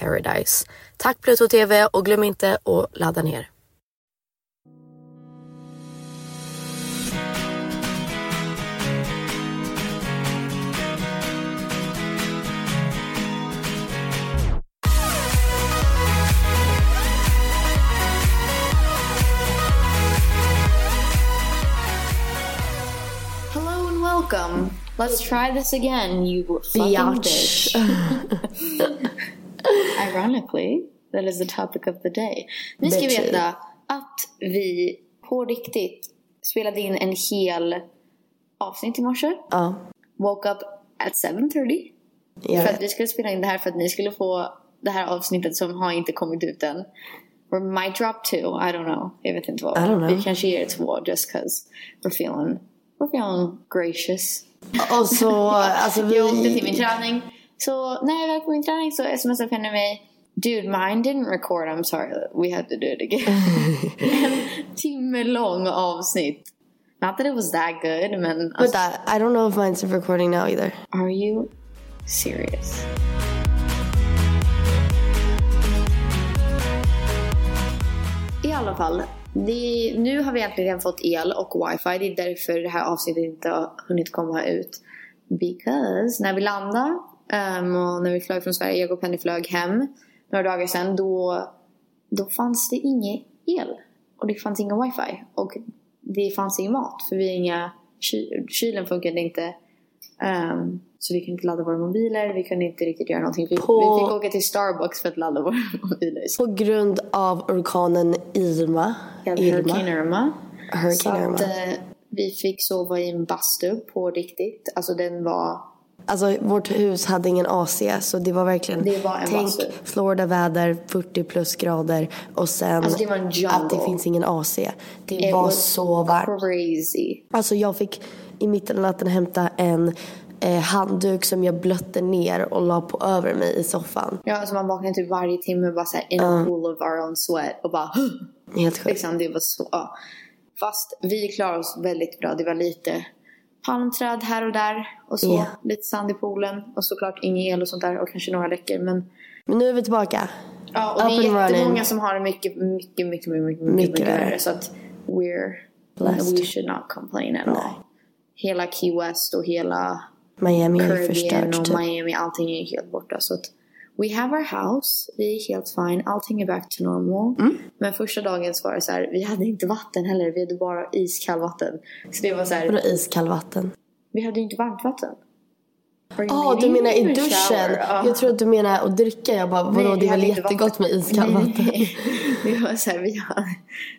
paradise. Tack Pluto TV och glöm inte att ladda ner. Hello and welcome. Let's try this again, you fucking bitch. Ironically, that is the topic of the day. Ni ska Bitchy. veta att vi på riktigt spelade in en hel avsnitt i morse. Ja. Woke up at 7.30. Ja. För att vi skulle spela in det här för att ni skulle få det här avsnittet som har inte kommit ut än. Or might drop two, I don't know. Jag vet inte vad. I don't know. Vi kanske ger två just cause we're feeling, we're feeling gracious. Och så, alltså vi... Jag åkte till min träning. Så när jag väl på min träning så smsade Penny mig. Dude, mine didn't record. I'm sorry. We had to do it again. en timme lång avsnitt. Not that it was that good, men... But that, I don't know if mine's recording now either. Are you serious? I alla fall. Det, nu har vi äntligen fått el och wifi. Det är därför det här avsnittet inte har hunnit komma ut. Because när vi landade ehm, och när vi flög från Sverige, jag och Penny flög hem några dagar sedan, då, då fanns det ingen el. Och det fanns ingen wifi. Och det fanns ingen mat, för vi inga... Ky, kylen funkade inte. Ehm, så vi kunde inte ladda våra mobiler, vi kunde inte riktigt göra någonting. Vi, På- vi fick åka till Starbucks för att ladda våra mobiler. På grund av orkanen Irma. Hurricane Irma. Så Hurricane att Irma. eh, vi fick sova i en bastu på riktigt. Alltså den var... Alltså vårt hus hade ingen AC så det var verkligen Det var Tänk bastu. Florida-väder, 40 plus grader och sen Alltså, det var en att det finns ingen AC. Det It var så varmt. Crazy. Alltså jag fick i mitten av natten hämta en eh, handduk som jag blötte ner och la på över mig i soffan. Ja, alltså man vaknade typ varje timme bara såhär in a pool of our own sweat och bara Helt sjukt. liksom det var så. Fast vi klarade oss väldigt bra. Det var lite palmträd här och där och så. Ja. Lite sand i poolen och såklart ingen el och sånt där och kanske några läckor. Men Men nu är vi tillbaka. ja, och Up det är jättemånga som har det mycket, mycket, mycket, mycket, mycket, Mycket värre. Så att we're, Blessed. we should not complain at all. Hela Key West och hela Miami är Caribbean förstört och typ. Miami, allting är helt borta. Så att we have our house, vi är helt fine, allting är back to normal. Mm. Men första dagen så var det så här, vi hade inte vatten heller, vi hade bara iskallvatten. Så det var så Vadå iskallvatten? vi hade ju inte varmt vatten. Ja, du menar i duschen? Ja. Jag tror att du menar att dricka. Jag bara, vadå det är väl jättegott vatten. med iskallvatten? Nej, nej. Det var så här, vi, hade,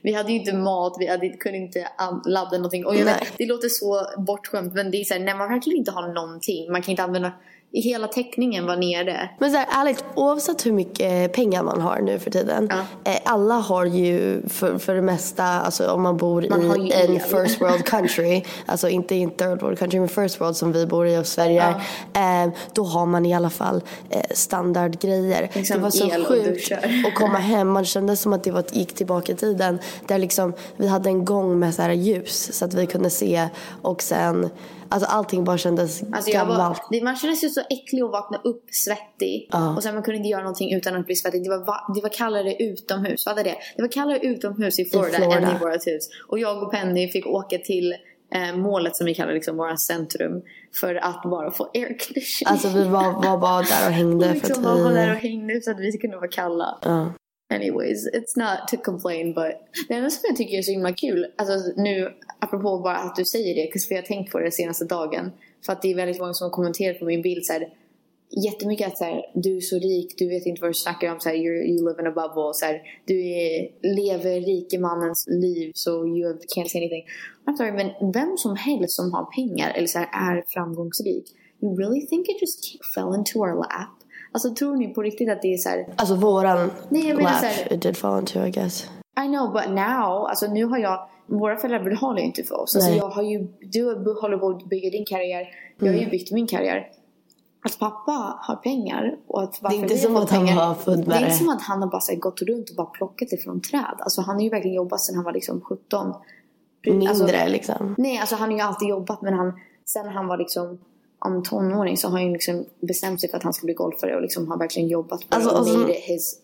vi hade ju inte mat, vi hade, kunde inte ladda någonting. Och jag vet, det låter så bortskämt men det är så här, när man verkligen inte har någonting. Man kan inte använda, i hela täckningen var nere. Men så här, ärligt, oavsett hur mycket pengar man har nu för tiden. Eh, alla har ju för, för det mesta, alltså om man bor Man i en el. first world country. alltså inte i en third world country, men first world som vi bor i och Sverige är. Eh, då har man i alla fall eh, standardgrejer. Liksom det var så el sjukt att komma hem. Man kände som att det var, gick tillbaka i tiden. Där liksom, vi hade en gång med så här ljus så att vi kunde se. Och sen, alltså allting bara kändes Alltså var, gammalt. det, man kände sig så äcklig att vakna upp svettig. Ja. Och sen man kunde inte göra någonting utan att bli svettig. Det var, va- det var kallare utomhus. Vad är det? Det var kallare utomhus i Florida, Florida. än i vårt hus. Och jag och Penny fick åka till eh, målet som vi kallar liksom våra centrum. För att bara få airconditioning. Alltså vi var, var bara där och hängde och för liksom att bara var där vi... och hängde så att vi kunde vara kalla. Ja. Anyways, it's not to complain but det enda som jag tycker är så himla kul, alltså nu apropå bara att du säger det, för jag har tänkt på det senaste dagen. För att det är väldigt många som har kommenterat på min bild så här, jättemycket att så här, du är så rik, du vet inte vad du snackar om, så här, you live in a bubble, så här, du är, lever rikemannens liv så you can't say anything. I'm sorry, men vem som helst som har pengar eller så här, är framgångsrik, you really think it just fell into our lap? Alltså tror ni på riktigt att det är så här, Alltså våran Nej, jag menar lap, så här- it did fall into I guess. I know but now, alltså nu har jag, våra föräldrar betalar ju inte för oss. Alltså Nej. jag har ju, du håller på att bygga din karriär, jag har ju Mm. byggt min karriär. Att pappa har pengar och att varför inte vi som har att han pengar, var född med Det är det. inte som att han har bara här, gått runt och bara plockat det från träd. Alltså han har ju verkligen jobbat sedan han var liksom 17. Mindre Alltså, liksom. Nej, alltså han har ju alltid jobbat men han, sen han var liksom om tonåring så har han ju liksom bestämt sig för att han ska bli golfare och liksom har verkligen jobbat för Alltså, det och och så- made it his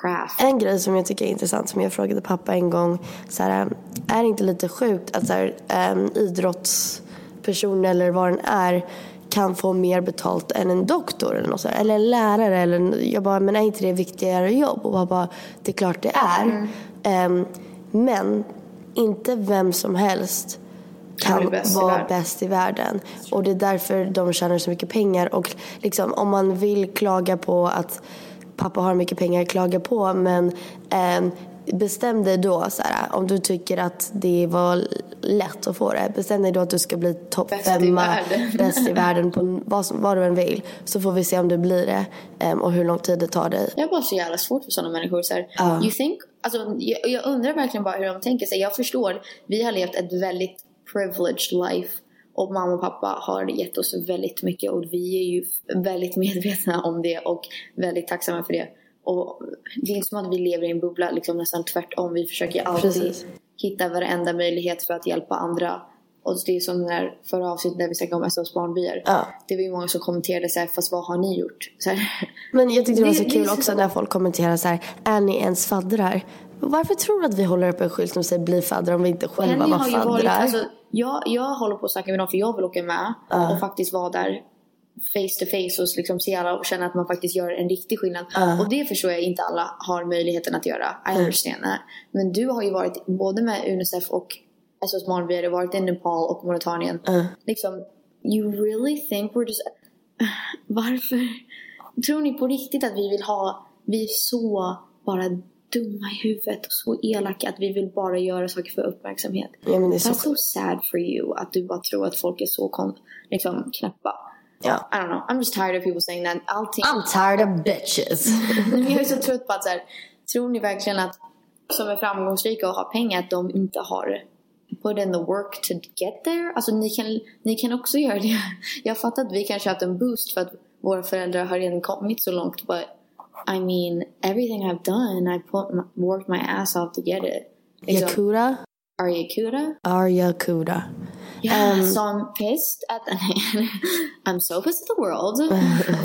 craft. En grej som jag tycker är intressant som jag frågade pappa en gång. Så här, är det inte lite sjukt att så här, um, idrottspersoner eller vad den är kan få mer betalt än en doktor eller något så här, Eller en lärare. Eller en, jag bara, men är inte det viktigare jobb? Och jag bara, det är klart det är. Ehm, men inte vem som helst Kan bäst vara bäst i världen. Och det är därför de tjänar så mycket pengar. Och liksom, om man vill klaga på att pappa har mycket pengar, klaga på. Men ehm, bestäm dig då, så här, om du tycker att det var lätt att få det. Bestäm dig då att du ska bli topp femma, bäst i världen på vad, som, vad du än vill. Så får vi se om du blir det ehm, och hur lång tid det tar dig. Jag har bara så jävla svårt för sådana människor. Så här, Ja. you think, alltså, jag, jag undrar verkligen bara hur de tänker sig. Jag förstår, vi har levt ett väldigt privileged life. Och mamma och pappa har gett oss väldigt mycket och vi är ju väldigt medvetna om det och väldigt tacksamma för det. Och det är inte som att vi lever i en bubbla, liksom nästan tvärtom. Vi försöker alltid Precis. hitta varenda möjlighet för att hjälpa andra. Och det är som när förra avsnittet när vi snackade om SOS barnbyar. Ja. Det var ju många som kommenterade så här, fast vad har ni gjort? Så Men jag tyckte det var Det- så det kul så- också när folk kommenterar så här, är ni ens faddrar? Varför tror du att vi håller upp en skylt som säger bli faddrar om vi inte själva var faddrar? Jag, jag håller på att snacka med dem för jag vill åka med Ja. och faktiskt vara där face to face och liksom se alla och känna att man faktiskt gör en riktig skillnad. Ja. Och det förstår jag inte alla har möjligheten att göra. I understand that. Men du har ju varit både med Unicef och SOS Barnbyar, varit i Nepal och Mauritanien. Ja. Liksom, you really think we're just... Varför? Tror ni på riktigt att vi vill ha... Vi är så bara dumma i huvudet och så elaka att vi vill bara göra saker för uppmärksamhet. Ja, men det är så That's so sad for you att du bara tror att folk är så kon- liksom knäppa. Ja. I don't know. I'm just tired of people saying that. Allting... I'm tired of bitches. Jag är så trött på att så här, tror ni verkligen att som är framgångsrika och har pengar att de inte har put in the work to get there? Alltså ni kan, ni kan också göra det. Jag fattar att vi kanske har haft en boost för att våra föräldrar har redan kommit så långt but I mean everything I've done I put my, worked my ass off to get it. Liksom, Are Arya Are Arya Kuda. Yeah, Um, so I'm pissed at the I'm so pissed at the world.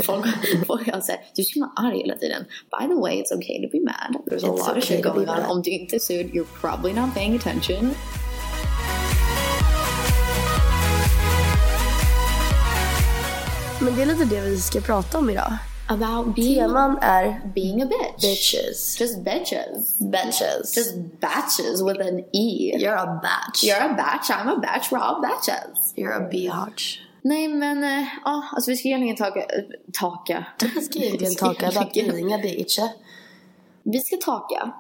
folk, folk har sagt, du ska vara arg hela tiden. By the way, it's okay to be mad. There's a lot of shit going on. Om du inte är sur, you're probably not paying attention. Men det är lite det vi ska prata om idag. About being, Teman är being a bitch. bitches. Just bitches. Bitches. Just batches with an E. You're a batch. You're a batch, I'm a batch, we're all batches. You're a biatch. Nej men, eh, ja, alltså vi ska egentligen taka, äh, taka. Vi ska egentligen talka about being a bitch. Vi ska taka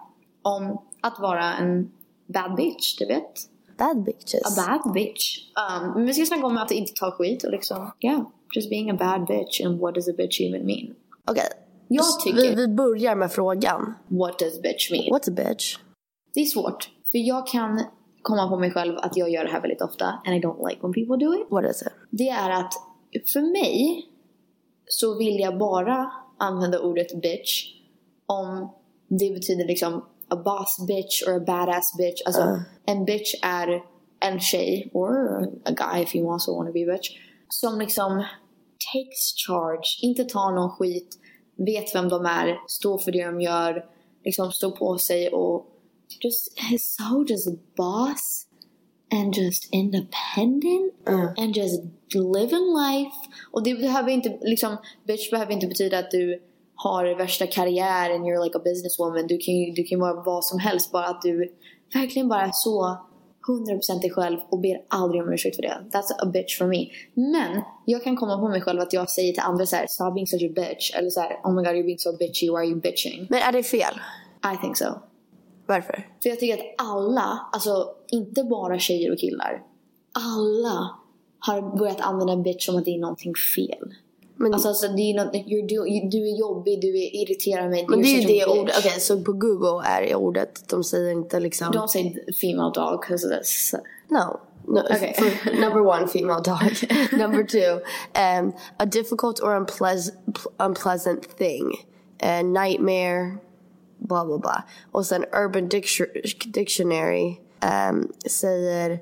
om att vara en bad bitch, du vet. Bad bitches. A bad bitch. Um, men vi ska snacka om att inte ta skit och liksom, yeah, just being a bad bitch and what does a bitch even mean? Okej. Jag Vi, tycker, vi börjar med frågan. what does bitch mean? What's a bitch? Det är svårt, för jag kan komma på mig själv att jag gör det här väldigt ofta and I don't like when people do it. What is it? Det är att för mig så vill jag bara använda ordet bitch om det betyder liksom a boss bitch or a badass bitch. Alltså en bitch är en tjej or a guy if you also want to be a bitch som liksom takes charge, inte tar någon skit, vet vem de är, står för det de gör, liksom står på sig och just is so just boss and just independent and just live in life. Och det behöver inte, liksom, bitch behöver inte betyda att du har värsta karriären, you're like a businesswoman. Du kan ju du kan vara vad som helst, bara att du verkligen bara är så 100% dig själv och ber aldrig om ursäkt för det. That's a bitch for me. Men jag kan komma på mig själv att jag säger till andra så här, stop being such a bitch. Eller så här, oh my god you're being so bitchy, why are you bitching? Men är det fel? I think so. Varför? För jag tycker att alla, alltså inte bara tjejer och killar, alla har börjat använda bitch som att det är någonting fel. Men, Alltså, alltså det är något, you're du är jobbig, du är, irriterar mig. men det är ju det ordet. Okej, så på Google är det ordet. De säger inte liksom... Don't say female dog because that's... No. no Okay. number one, female dog. number two, um, a difficult or unpleas- pl- unpleasant thing. A nightmare, blah blah blah. Och sen Urban Dict- Dictionary um, säger...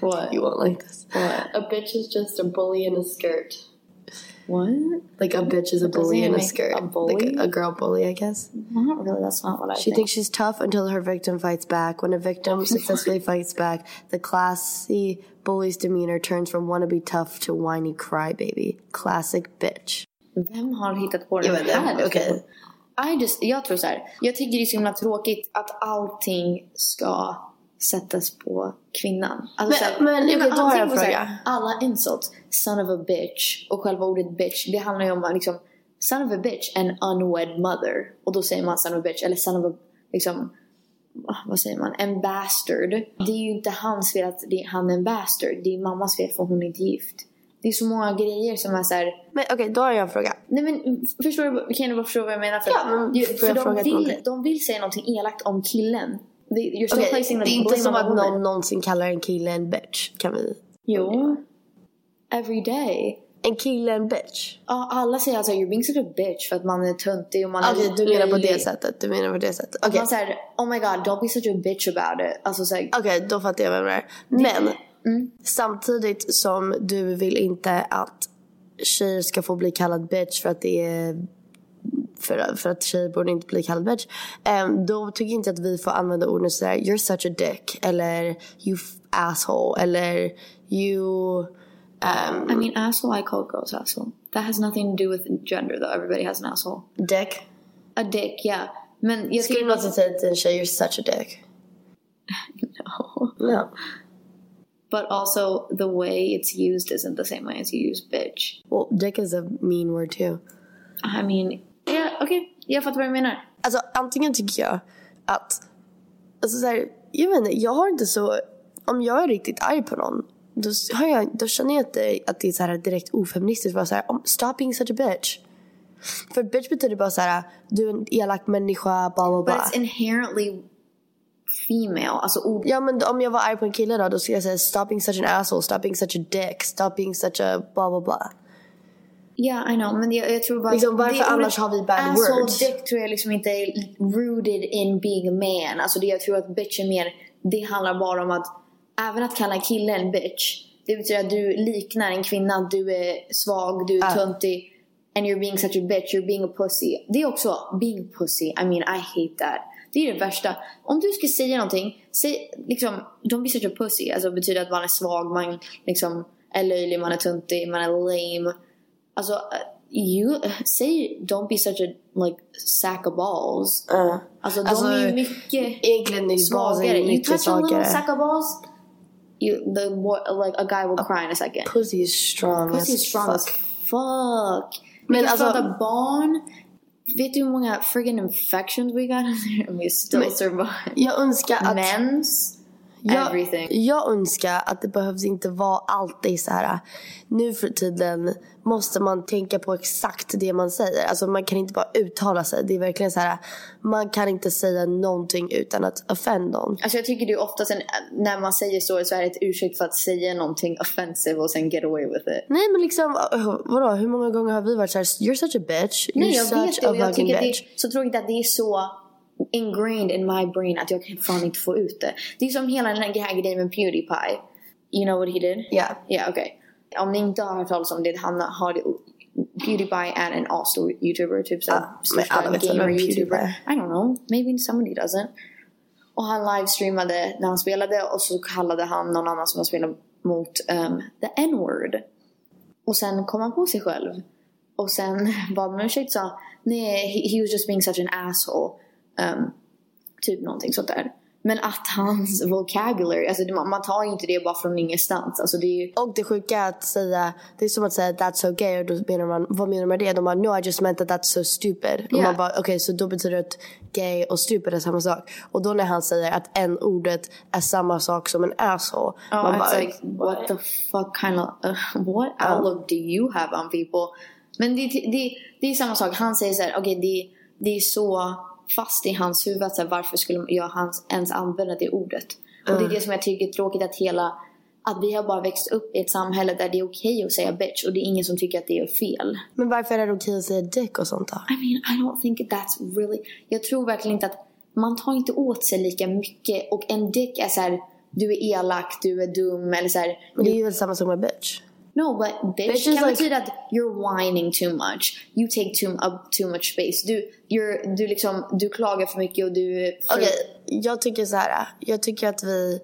What? You won't like this. What? A bitch is just a bully in a skirt. What? Like a bitch is a bully in a skirt. a bully? Like a, a girl bully, I guess. Not really, that's not what I She think. thinks she's tough until her victim fights back. When a victim successfully fights back, the classy bully's demeanor turns from wannabe tough to whiny crybaby. Classic bitch. Vem har hittat på Jag den vet här? inte, okej. I just, jag tror så här. Jag tycker det är så himla tråkigt att allting ska sättas på kvinnan. Alltså, Men- men nej, jag allting en fråga. Alla insults, son of a bitch och själva ordet bitch, det handlar ju om liksom son of a bitch, en unwed mother. Och då säger man son of a bitch, eller son of a, liksom, vad säger man, en bastard. Det är ju inte hans fel att det, han är en bastard. Det är mammas fel för hon är inte gift. Det är så många grejer som är så här, Men okej, då har jag en fråga. Nej men förstår du, kan du bara förstå vad jag menar? För, Ja, men för jag de, vill, någonting? de vill säga någonting elakt om killen. You're still Okej, placing det the är inte som att någon någonsin kallar en kille en bitch. Kan vi? Jo. Every day. En kille en bitch? Ja, alla säger alltså you're being such a bitch för att man är töntig och man Okej, är du menar på det sättet. Du menar på det sättet. Okej, Man säger oh my god, don't be such a bitch about it. Alltså såhär, Okej, då fattar jag vem det är. Men samtidigt som du vill inte att tjejer ska få bli kallad bitch för att det är för, för att tjejer borde inte bli. Um, då tycker jag inte att vi får använda orden sådär you're such a dick eller you asshole eller you um, I mean asshole I call girls asshole. That has nothing to do with gender though. Everybody has an asshole. dick. A dick, yeah. Men jag Skulle du någonsin säga till en tjej you're such a dick? No. No. But also the way it's used isn't the same way as you use bitch. Well, dick is a mean word too. I mean, yeah, okej. Jag fattar vad du menar. Alltså antingen tycker jag att, alltså så här, jag vet inte, jag har inte så, om jag är riktigt arg på någon då, har jag, då känner jag inte att det är så här direkt ofeministiskt. Bara så här, "Om- stop being such a bitch. För bitch betyder bara så här, du är en elak människa, bla bla But bla. it's inherently female. Alltså ord... Ja men om jag var arg på en kille då, då skulle jag säga stop being such an asshole, stop being such a dick, stop being such a bla bla bla. Yeah, I know. Men jag, jag tror bara... Liksom, varför det annars har vi bad asshole words? dick tror jag liksom inte är rooted in being a man. Alltså det, jag tror att bitch är mer... Det handlar bara om att... Även att kalla en kille en bitch. Det betyder att du liknar en kvinna. Du är svag, du är Ah. töntig. And you're being such a bitch, you're being a pussy. Det är också being pussy. I mean, I hate that. Det är det värsta. Om du ska säga någonting, säg liksom, don't be such a pussy. Alltså betyder att man är svag, man liksom är löjlig, man är töntig, man är lame. Alltså, uh, you, säg don't be such a like sack of balls. Alltså, de Alltså, är ju mycket egentligen är svagare. You touch a little sack of balls, you, the boy, like a guy will cry in a second. Pussy is strong Pussy as is strong fuck. as fuck. Men Men alltså, alltså- barn. Vet du hur många friggin infections we got in there and we still Men- survive? Jag önskar att... Mens. Jag, jag önskar att det behövs inte vara alltid så här. Nu för tiden måste man tänka på exakt det man säger. Alltså man kan inte bara uttala sig. Det är verkligen så här. Man kan inte säga någonting utan att offend någon. Alltså jag tycker det är oftast en, när man säger så så är det ett ursäkt för att säga någonting offensive och sen get away with it. Nej men liksom, vadå? Hur många gånger har vi varit så här? You're such a bitch. You're Nej jag vet det och jag tycker det bitch. är så tråkigt att det är så ingrained in my brain att jag kan fan inte få ut det. Det är som hela den här grejen med Pewdiepie. You know what he did? Yeah. Yeah, okay. Om ni inte har hört talas om det, han har Pewdiepie är en asstor youtuber, typ såhär Ah, men alla vet vem gamer Pewdiepie youtuber. är. I don't know, maybe somebody doesn't. Och han livestreamade när han spelade och så kallade han någon annan som har spelat mot um, the n-word. Och sen kom han på sig själv. Och sen bad om ursäkt sa nej, he, he was just being such an asshole. Um, typ någonting sånt där. Men att hans vocabulary, alltså det- man, tar ju inte det bara från ingenstans. Alltså det ju... Och det sjuka är att säga, det är som att säga that's so gay och då menar man, vad menar man med det? De bara no I just meant that that's so stupid. Och Yeah. man bara okej så då betyder det att gay och stupid är samma sak. Och då när han säger att en ordet är samma sak som en asshole. Oh, man bara, like, what the fuck kind of, uh, what outlook do you have on people? Men det, det, det är samma sak, han säger så här, okej det, det är så fast i hans huvud att så här, varför skulle jag hans, ens använda det ordet? Och det är det som jag tycker är tråkigt att hela, att vi har bara växt upp i ett samhälle där det är okej att säga bitch och det är ingen som tycker att det är fel. men varför är det okej att säga dick och sånt då? I mean, I don't think that's really... Jag tror verkligen inte att... Man tar inte åt sig lika mycket. Och en dick är så här, du är elak, du är dum eller så här, Men det är ju väl samma sak med bitch? No, but bitch, Bitch kan like- betyda att you're whining too much. You take too, up too much space. Du, you're, du, liksom, du klagar för mycket och du... för- Okej, jag tycker så här. Jag tycker att vi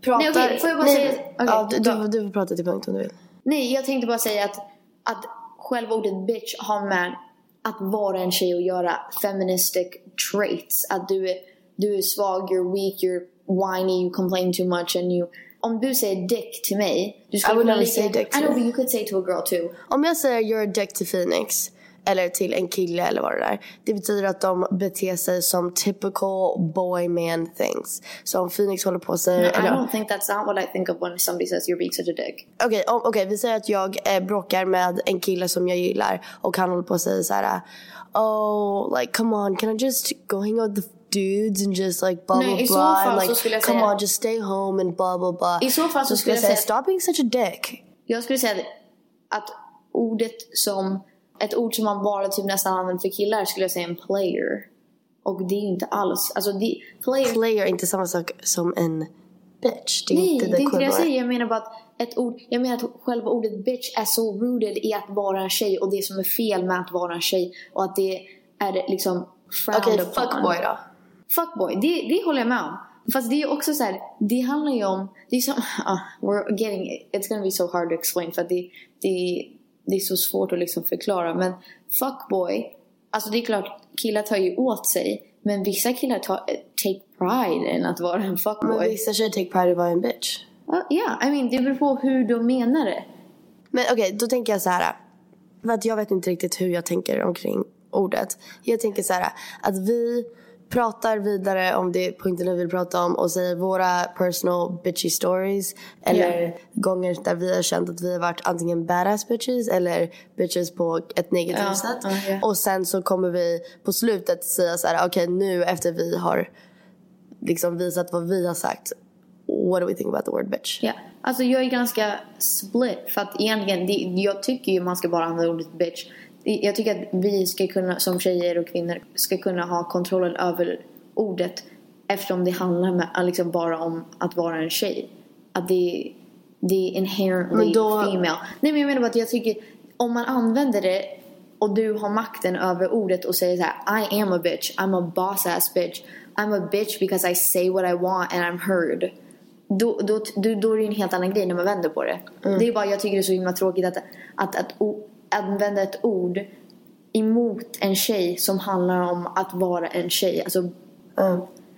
pratar... Nej, okej, får jag bara säga- okej, ja, du, du, du får prata till punkt om du vill. Nej, jag tänkte bara säga att, att själva ordet bitch har med att vara en tjej att göra feministic traits. Att du är, du är svag, you're weak, you're whiny, you complain too much and you... Om du säger dick till mig, du I would never say dick to I know, but you could say to a girl too. Om jag säger you're a dick till Phoenix eller till en kille eller vad det är. Det betyder att de beter sig som typical boy man things. Så om Phoenix håller på sig... No, I eller- don't think that's not what I think of when somebody says you're being such a dick. Okej, om- okej, vi säger att jag eh, bråkar med en kille som jag gillar och han håller på säga så här. Oh, like come on, can I just go hang out the dudes and just like blah Nej, blah så blah and så like come säga- on, just stay home and blah blah blah. I så fall så skulle jag säga stop being such a dick. Jag skulle säga att ordet som ett ord som man bara typ nästan använder för killar skulle jag säga en player. Och det är ju inte alls, alltså det, player, Player är inte samma sak som en bitch. Det är nej inte det är inte det jag säger. Jag menar bara att ett ord, jag menar att själva ordet bitch är så rooted i att vara en tjej och det som är fel med att vara en tjej och att det är liksom frowned Okej, upon. fuckboy då. Fuckboy, det, det håller jag med om. Fast det är också så här, det handlar ju om, det är som, ah, we're getting, it's gonna be so hard to explain för att det, det, det är så svårt att liksom förklara. Men fuckboy, alltså det är klart, killar tar ju åt sig. Men vissa killar tar, take pride in att vara en Men fuckboy. vissa tjejer take pride i att vara en bitch. Ja, yeah, I mean det beror på hur de menar det. Men okej, då tänker jag så här. För att jag vet inte riktigt hur jag tänker omkring ordet. Jag tänker så här att vi pratar vidare om det punkten vi vill prata om och säger våra personal bitchy stories. Eller Yeah. gånger där vi har känt att vi har varit antingen badass bitches eller bitches på ett negativt Ja, sätt. ja, ja. Och sen så kommer vi på slutet säga så här: okej nu efter vi har liksom visat vad vi har sagt. What do we think about the word bitch? Ja, alltså jag är ganska split för att egentligen, det, jag tycker ju man ska bara använda ordet bitch. Jag tycker att vi ska kunna, som tjejer och kvinnor, ska kunna ha kontrollen över ordet eftersom det handlar med, liksom bara om att vara en tjej. Att det, det är inherently Men då- female. Nej men jag menar bara att jag tycker, om man använder det och du har makten över ordet och säger så här: I am a bitch, I'm a boss ass bitch. I'm a bitch because I say what I want and I'm heard. Då, då, då, då är det en helt annan grej när man vänder på det. Mm. Det är bara, jag tycker det är så himla tråkigt att, att, att, o- använda ett ord emot en tjej som handlar om att vara en tjej. Alltså,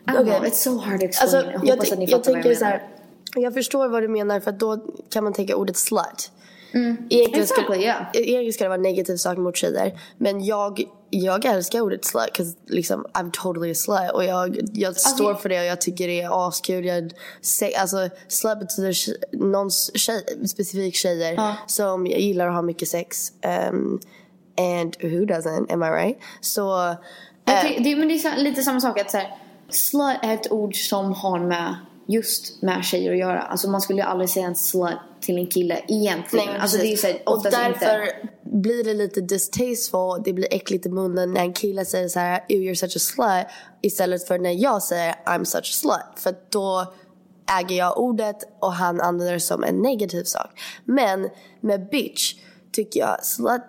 Okej. know, it's so hard to explain. Alltså, jag jag, hoppas att ni jag fattar vad tänker jag menar. här, jag förstår vad du menar för då kan man tänka ordet slut. Mm. Egentligen, Exactly, yeah. egentligen ska det vara en negativ sak mot tjejer. Men jag, jag älskar ordet slut 'cause liksom I'm totally a slut. Och jag, jag Alltså, står för det och jag tycker det är askul. Jag, alltså slut betyder någons tjej, specifik tjejer Ja. som gillar att ha mycket sex. Um, and who doesn't, am I right? Så... Jag eh, ty- det, men det är lite samma sak att så här, slut är ett ord som har med just med tjejer att göra. Alltså man skulle ju aldrig säga en slut till en kille egentligen. Nej, alltså det är så här, och därför inte. Blir det lite distasteful, det blir äckligt i munnen när en kille säger så här, "Ew, you're such a slut istället för när jag säger I'm such a slut. För då äger jag ordet och han använder det som en negativ sak. Men med bitch tycker jag slut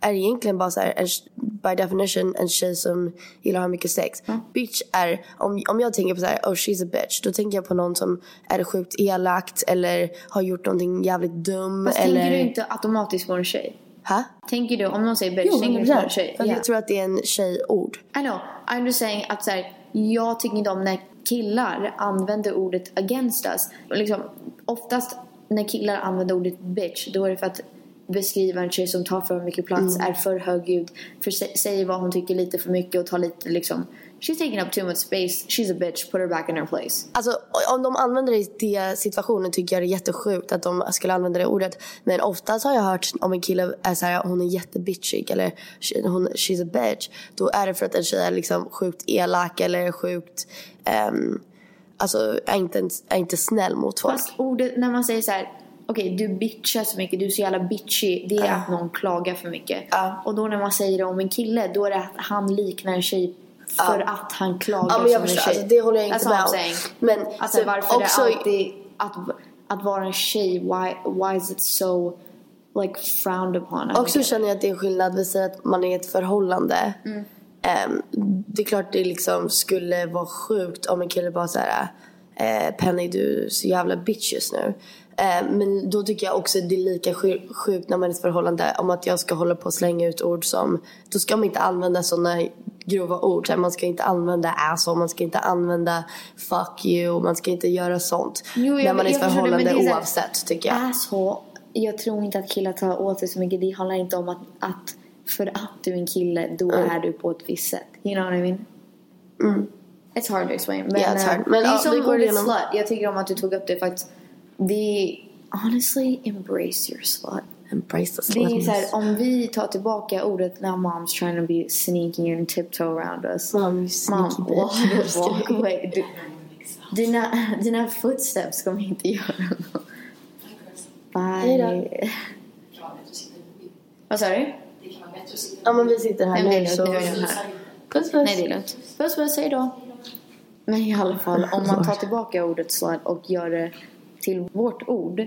är egentligen bara så här, en, by definition en tjej som gillar att ha mycket sex. Bitch är, om, om jag tänker på så här, oh she's a bitch, då tänker jag på någon som är sjukt elakt eller har gjort någonting jävligt dum. Fast eller... tänker du inte automatiskt på en tjej? Ha? Tänker du, om någon säger bitch, Jo, tänker du på en 100%. tjej? För att Ja. jag tror att det är en tjejord. I know. I'm just saying att så här, jag tycker inte om när killar använder ordet against us. Liksom, oftast när killar använder ordet bitch, då är det för att beskriva en tjej som tar för mycket plats, Mm. är för högljudd, för, säger vad hon tycker lite för mycket och tar lite liksom She's taking up too much space, she's a bitch, put her back in her place. Alltså om de använder det i den situationen tycker jag det är jättesjukt att de skulle använda det ordet. Men oftast har jag hört om en kille är så här, hon är jättebitchig eller hon, she's a bitch. Då är det för att en tjej är liksom sjukt elak eller sjukt, um, alltså är inte, är inte snäll mot folk. Fast ordet, när man säger så här, okej du bitchar så mycket, du är så jävla bitchy. Det är att någon klagar för mycket. Och då när man säger det om en kille, då är det att han liknar en tjej för att han klagar Ja, men jag som en förstår. tjej. Alltså, det håller jag inte That's med what I'm om. Men alltså typ varför också- det alltid, att, att vara en tjej, why, why is it so like frowned upon? Också känner jag att det är skillnad. Vi säger att man är i ett förhållande. Mm. Ehm, det är klart det liksom skulle vara sjukt om en kille bara såhär eh, Penny du är så jävla bitch just nu. Ehm, men då tycker jag också det är lika sju- sjukt när man är i ett förhållande om att jag ska hålla på och slänga ut ord som Då ska man inte använda sådana grova ord. Man ska inte använda asshole, man ska inte använda fuck you, man ska inte göra sånt. Jo, jag- när man är i ett förhållande det oavsett tycker jag. Asshole. Jag tror inte att killar tar åt sig så mycket. Det handlar inte om att, att för att du är en kille, då Mm. är du på ett visst sätt. You know what I mean? Mm. It's hard to explain. Men, Yeah, it's eh, hard. Men, det är vi som ordet slut. Jag tycker om att du tog upp det för att det är honestly embrace your slut. Embrace the Det är så slutness. här, om vi tar tillbaka ordet now mom's trying to be sneaky and tiptoe around us. Mom, Mom, walk, walk away. Du, dina, dina footsteps kommer inte göra något. Bye. Vad sa du? Ja men vi sitter här Nej, nu så... Puss puss. Nej, det är lugnt. Puss puss, hej då. Men i alla fall, om man tar tillbaka ordet slut och gör det till vårt ord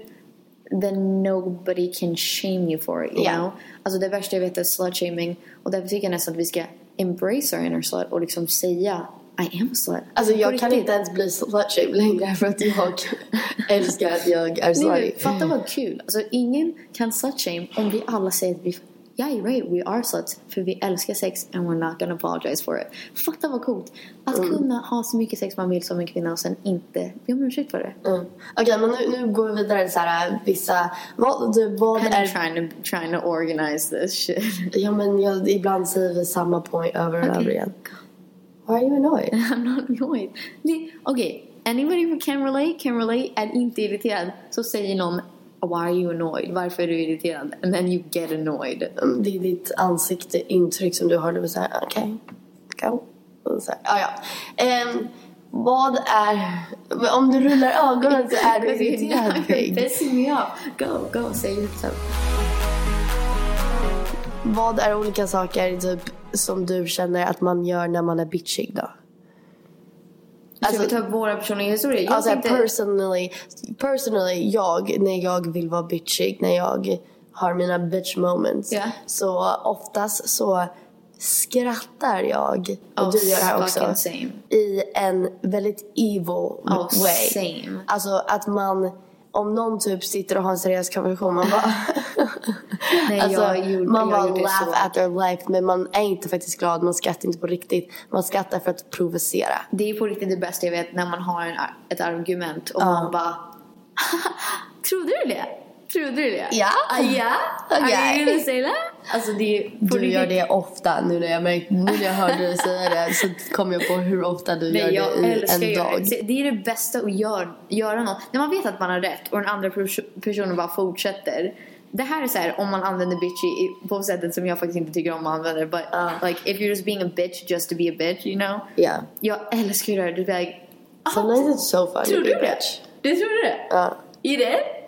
then nobody can shame you for it, you Ja. know? Alltså det värsta jag vet är slut-shaming och därför tycker jag nästan att vi ska embrace our inner slut och liksom säga I am slut. Alltså På jag kan riktigt. inte ens bli slutshamed längre för att jag älskar att jag är men fatta vad kul. Alltså ingen kan slut-shame om vi alla säger att vi yeah you're right we are sluts. För vi älskar sex and we're not gonna apologize for it. Fatta vad coolt. Att Mm. kunna ha så mycket sex man vill som en kvinna och sen inte be om ursäkt för det. Mm. Okej, men nu, nu går vi vidare till så här, vissa... Vad, du, vad I'm är... trying to, trying to organize this shit. Ja, men jag, ibland säger vi samma point över och Okej. över igen. Why are you annoyed? I'm not annoyed. Okej, anybody who can relate can relate är inte irriterad. Så säger någon Why are you annoyed? Varför är du irriterad? And then you get annoyed. Mm, Det är ditt ansikte, intryck som du har. Du vill säga okej, go. Och så här, ja, ja. Ehm, vad är... Om du rullar ögonen så är du irriterad. Pissing me off. Go, go, say yourself. Vad är olika saker typ, som du känner att man gör när man är bitchig då? Ska vi ta upp våra personliga historier? Jag alltså tänkte- personally, personally, jag, när jag vill vara bitchig, när jag har mina bitch moments. Ja. Så oftast så skrattar jag, och Oh, du gör det här också, same. i en väldigt evil Oh, way. same. Alltså att man, om någon typ sitter och har en seriös konversation, man bara... Nej, alltså, jag gjorde- man bara laugh at their life, men man är inte faktiskt glad, man skrattar inte på riktigt. Man skrattar för att provocera. Det är på riktigt det bästa jag vet när man har en, ett argument och Ja. man bara Trodde du det? Trodde du det? Ja. Ah, ja? Are Okej. you gonna say that? Alltså det är Du gör det ofta. Nu när jag, märkt, nu när jag hörde dig säga det så kom jag på hur ofta du gör Nej, jag det i en att dag. det. Det är det bästa att göra, göra något. När man vet att man har rätt och den andra pers- personen bara fortsätter. Det här är så här om man använder bitchy på sättet som jag faktiskt inte tycker om att använda det. But like if you're just being a bitch just to be a bitch, you know. Yeah. Jag älskar det här. Du är like, Sometimes it's so fun to be a det? bitch. Du trodde det? Ja. You did?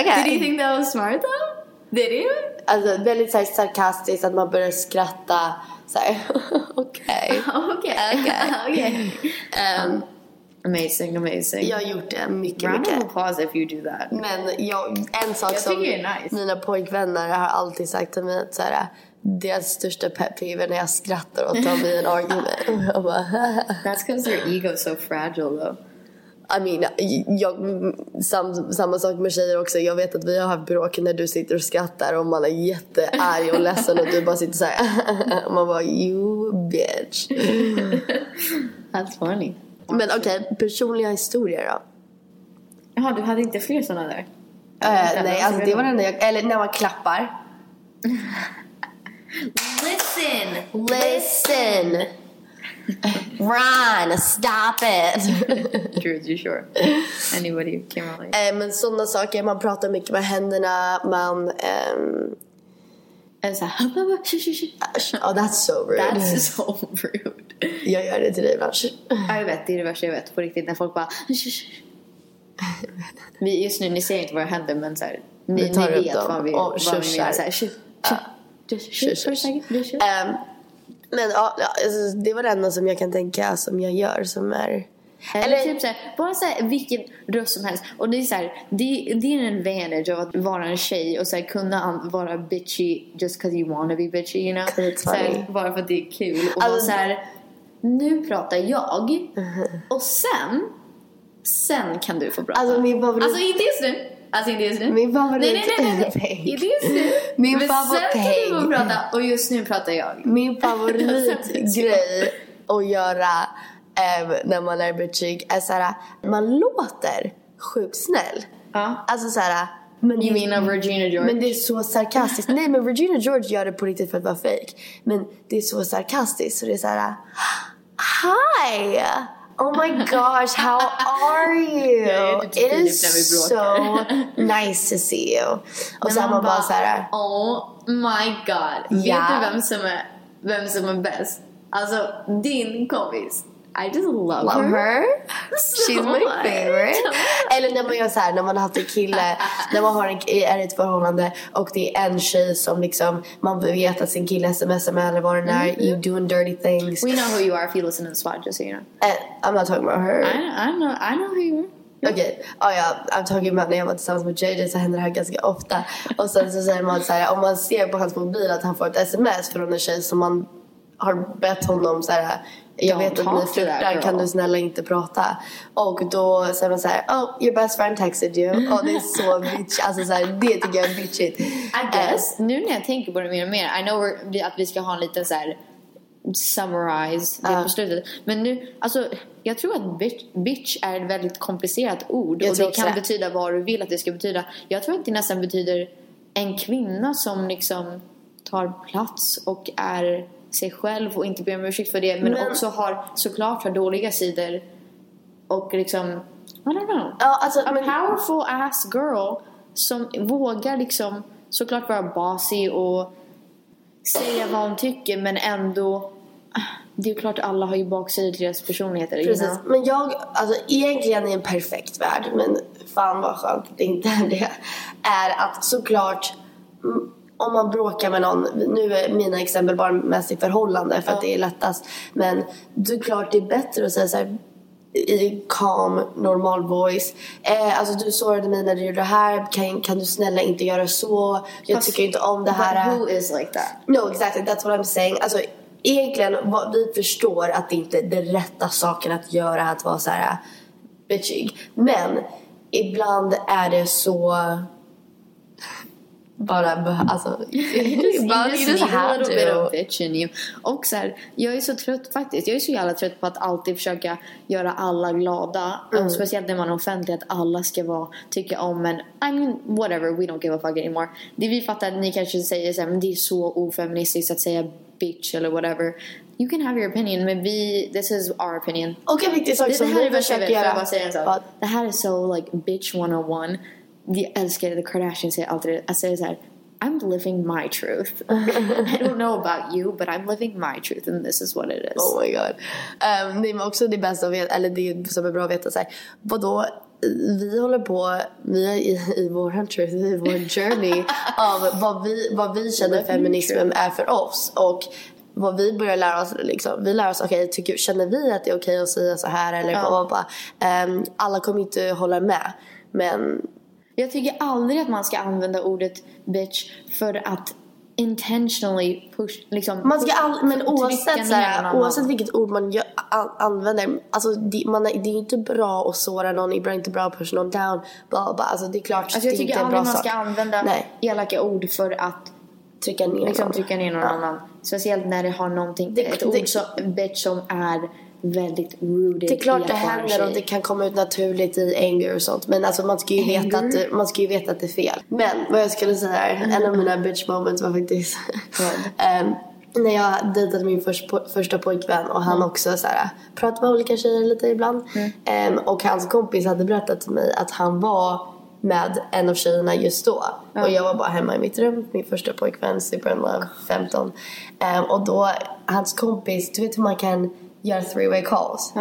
Okej. Did you think that was smart though? Did you? Alltså väldigt så här, sarkastiskt att man börjar skratta. Okej. Okej. Okej. Um, amazing, amazing. Jag har gjort det mycket, Round of mycket. applause if you do that. Men jag, en sak Jag som nice. mina pojkvänner har alltid sagt till mig att så här, deras största pet peeve är när jag skrattar åt dem i en argument. That's because your ego is so fragile though. I mean, jag, sam, samma sak med tjejer också. Jag vet att vi har haft bråk när du sitter och skrattar och man är jättearg och ledsen och du bara sitter så här. Man bara you bitch. That's funny. Men okej, personliga historier då? Jaha, du hade inte fler sådana där? Eh, nej, alltså det var enda jag... Eller när man klappar. Listen! Listen! Run! Stop it! Drew, you sure? Anybody can relate? Eh, men sådana saker, man pratar mycket med händerna, man... ehm, Eller såhär... oh, that's so rude. That's so rude. Jag gör det till dig ibland. Ja, jag vet. Det är det värsta jag vet. På riktigt. När folk bara... Vi, just nu, ni ser inte vad det händer men såhär... Ni, ni vet vad vi, och vad vi menar. Såhär... Tju, men ja, alltså, det var det enda som jag kan tänka som jag gör som är... Eller typ såhär, bara såhär vilken röst som helst. Och det är såhär, det, det är en advantage av att vara en tjej och såhär kunna vara bitchy just cause you wanna be bitchy you know. Såhär, bara för att det är kul. Och Alltså- såhär, nu pratar jag och sen, sen kan du få prata. Alltså, min favorit- Alltså inte just nu. Alltså inte just nu. Min favorit- Nej nej nej. nej, inte just nu. Min Men favorit- sen kan Peg. prata och just nu pratar jag. Min favoritgrej att göra eh, när man är bitchig är såhär, man låter sjukt snäll. Ja. Alltså såhär... Men You mean a Regina George? Men det är så sarkastiskt. Nej men Regina George gör det på riktigt för att vara fake. Men det är så sarkastiskt så det är såhär... Hi! Oh my gosh, how are you? Är typ It is so nice to see you. Och När sen man bara såhär... Oh my god. Ja. Vet du vem som är, vem som är bäst? Alltså din kompis. I just love, Love her. So She's my much. favorite. Eller när man gör så här, när man har haft en kille, när man har en, är i ett förhållande och det är en tjej som liksom, man vet att sin kille smsar med eller vad det är, you doing dirty things. We know who you are if you listen to this pod just so you know. Eh, I'm not talking about her. I, I know I know who you are. Okej, ah, ja, I'm talking about när jag var tillsammans med JJ så händer det här ganska ofta. Och sen så säger man så här, om man ser på hans mobil att han får ett sms från en tjej som man har bett honom så här, jag vet att ni flörtar, girl." kan du snälla inte prata? Och då säger man såhär, oh your best friend texted you. Och det är så bitch, alltså såhär, det tycker jag är bitchigt. I guess, nu när jag tänker på det mer och mer, I know att vi ska ha en liten så här summarize det Ja. på slutet. Men nu, alltså jag tror att bitch, bitch är ett väldigt komplicerat ord Jag och det kan det. betyda vad du vill att det ska betyda. Jag tror att det nästan betyder en kvinna som liksom tar plats och är sig själv och inte ber om ursäkt för det men, Men- också har såklart har dåliga sidor och liksom I don't know. Ja, alltså, A men- powerful ass girl som vågar liksom såklart vara bossy och säga vad hon tycker men ändå det är ju klart alla har ju baksidor till deras personligheter. Precis, know? men jag, alltså egentligen i en perfekt värld, men fan vad skönt att det inte är det, är att såklart mm, om man bråkar med någon, nu är mina exempel bara mest i förhållande för att det är lättast, men det är klart det är bättre att säga så här i calm, normal voice. Eh, alltså du sårade mig när du gjorde det här, kan, kan du snälla inte göra så? Jag Fast- tycker inte om det här. But who is like that? No, exactly. That's what I'm saying. Alltså, egentligen, vad, vi förstår att det inte är den rätta saken att göra att vara så här bitchig. Men ibland är det så... Bara, alltså... You just så need a här little bit of du. bitch in you. Och så här, jag är så trött faktiskt. Jag är så jävla trött på att alltid försöka göra alla glada. Mm. Och speciellt när man är offentlig att alla ska vara, tycka om en. I mean whatever, we don't give a fuck anymore. Det vi fattar att ni kanske säger så här, men det är så ofeministiskt att säga bitch eller whatever. You can have your opinion men vi, this is our opinion. Och en viktig sak som här vi försöker göra. bara? Det här är så like bitch 101. Jag älskar The Kardashians säger alltid det. Jag säger så här. I'm living my truth. I don't know about you but I'm living my truth and this is what it is. Oh my god. Um, nej men också det bästa att veta, eller det som är bra att veta så här, vadå? Vi håller på, vi är i, i vår truth, i vår journey av vad vi, vad vi känner feminismen är för oss. Och vad vi börjar lära oss liksom. Vi lär oss, okej tycker känner vi att det är okej att säga så här eller Ja. Um, Alla kommer inte hålla med. Men Jag tycker aldrig att man ska använda ordet bitch för att intentionally push, liksom, Man ska push- all, men oavsett, såhär, oavsett vilket ord man gör, an, använder, alltså det, man, är- det är ju inte bra att såra någon, ibland inte bra att pusha någon down, bla bla. Alltså det är klart, Alltså det jag är tycker inte en aldrig bra man sak. ska använda Nej. elaka ord för att Trycka ner liksom, någon. trycka ner någon Ja. annan. Speciellt när det har någonting, Det- ett det- ord som bitch som är väldigt rooted Det är klart det händer och det kan komma ut naturligt i anger och sånt. Men alltså man ska ju veta att, man ska ju veta att det är fel. Men vad jag skulle säga är, en av mina bitch moments var faktiskt ehm, när jag dejtade min först, po- första pojkvän och han också så här, pratade med olika tjejer lite ibland. Ehm, och hans kompis hade berättat till mig att han var med en av tjejerna just då. Och jag var bara hemma i mitt rum, min första pojkvän, super in love, 15. Ehm, och då, hans kompis, du vet hur man kan göra three way calls?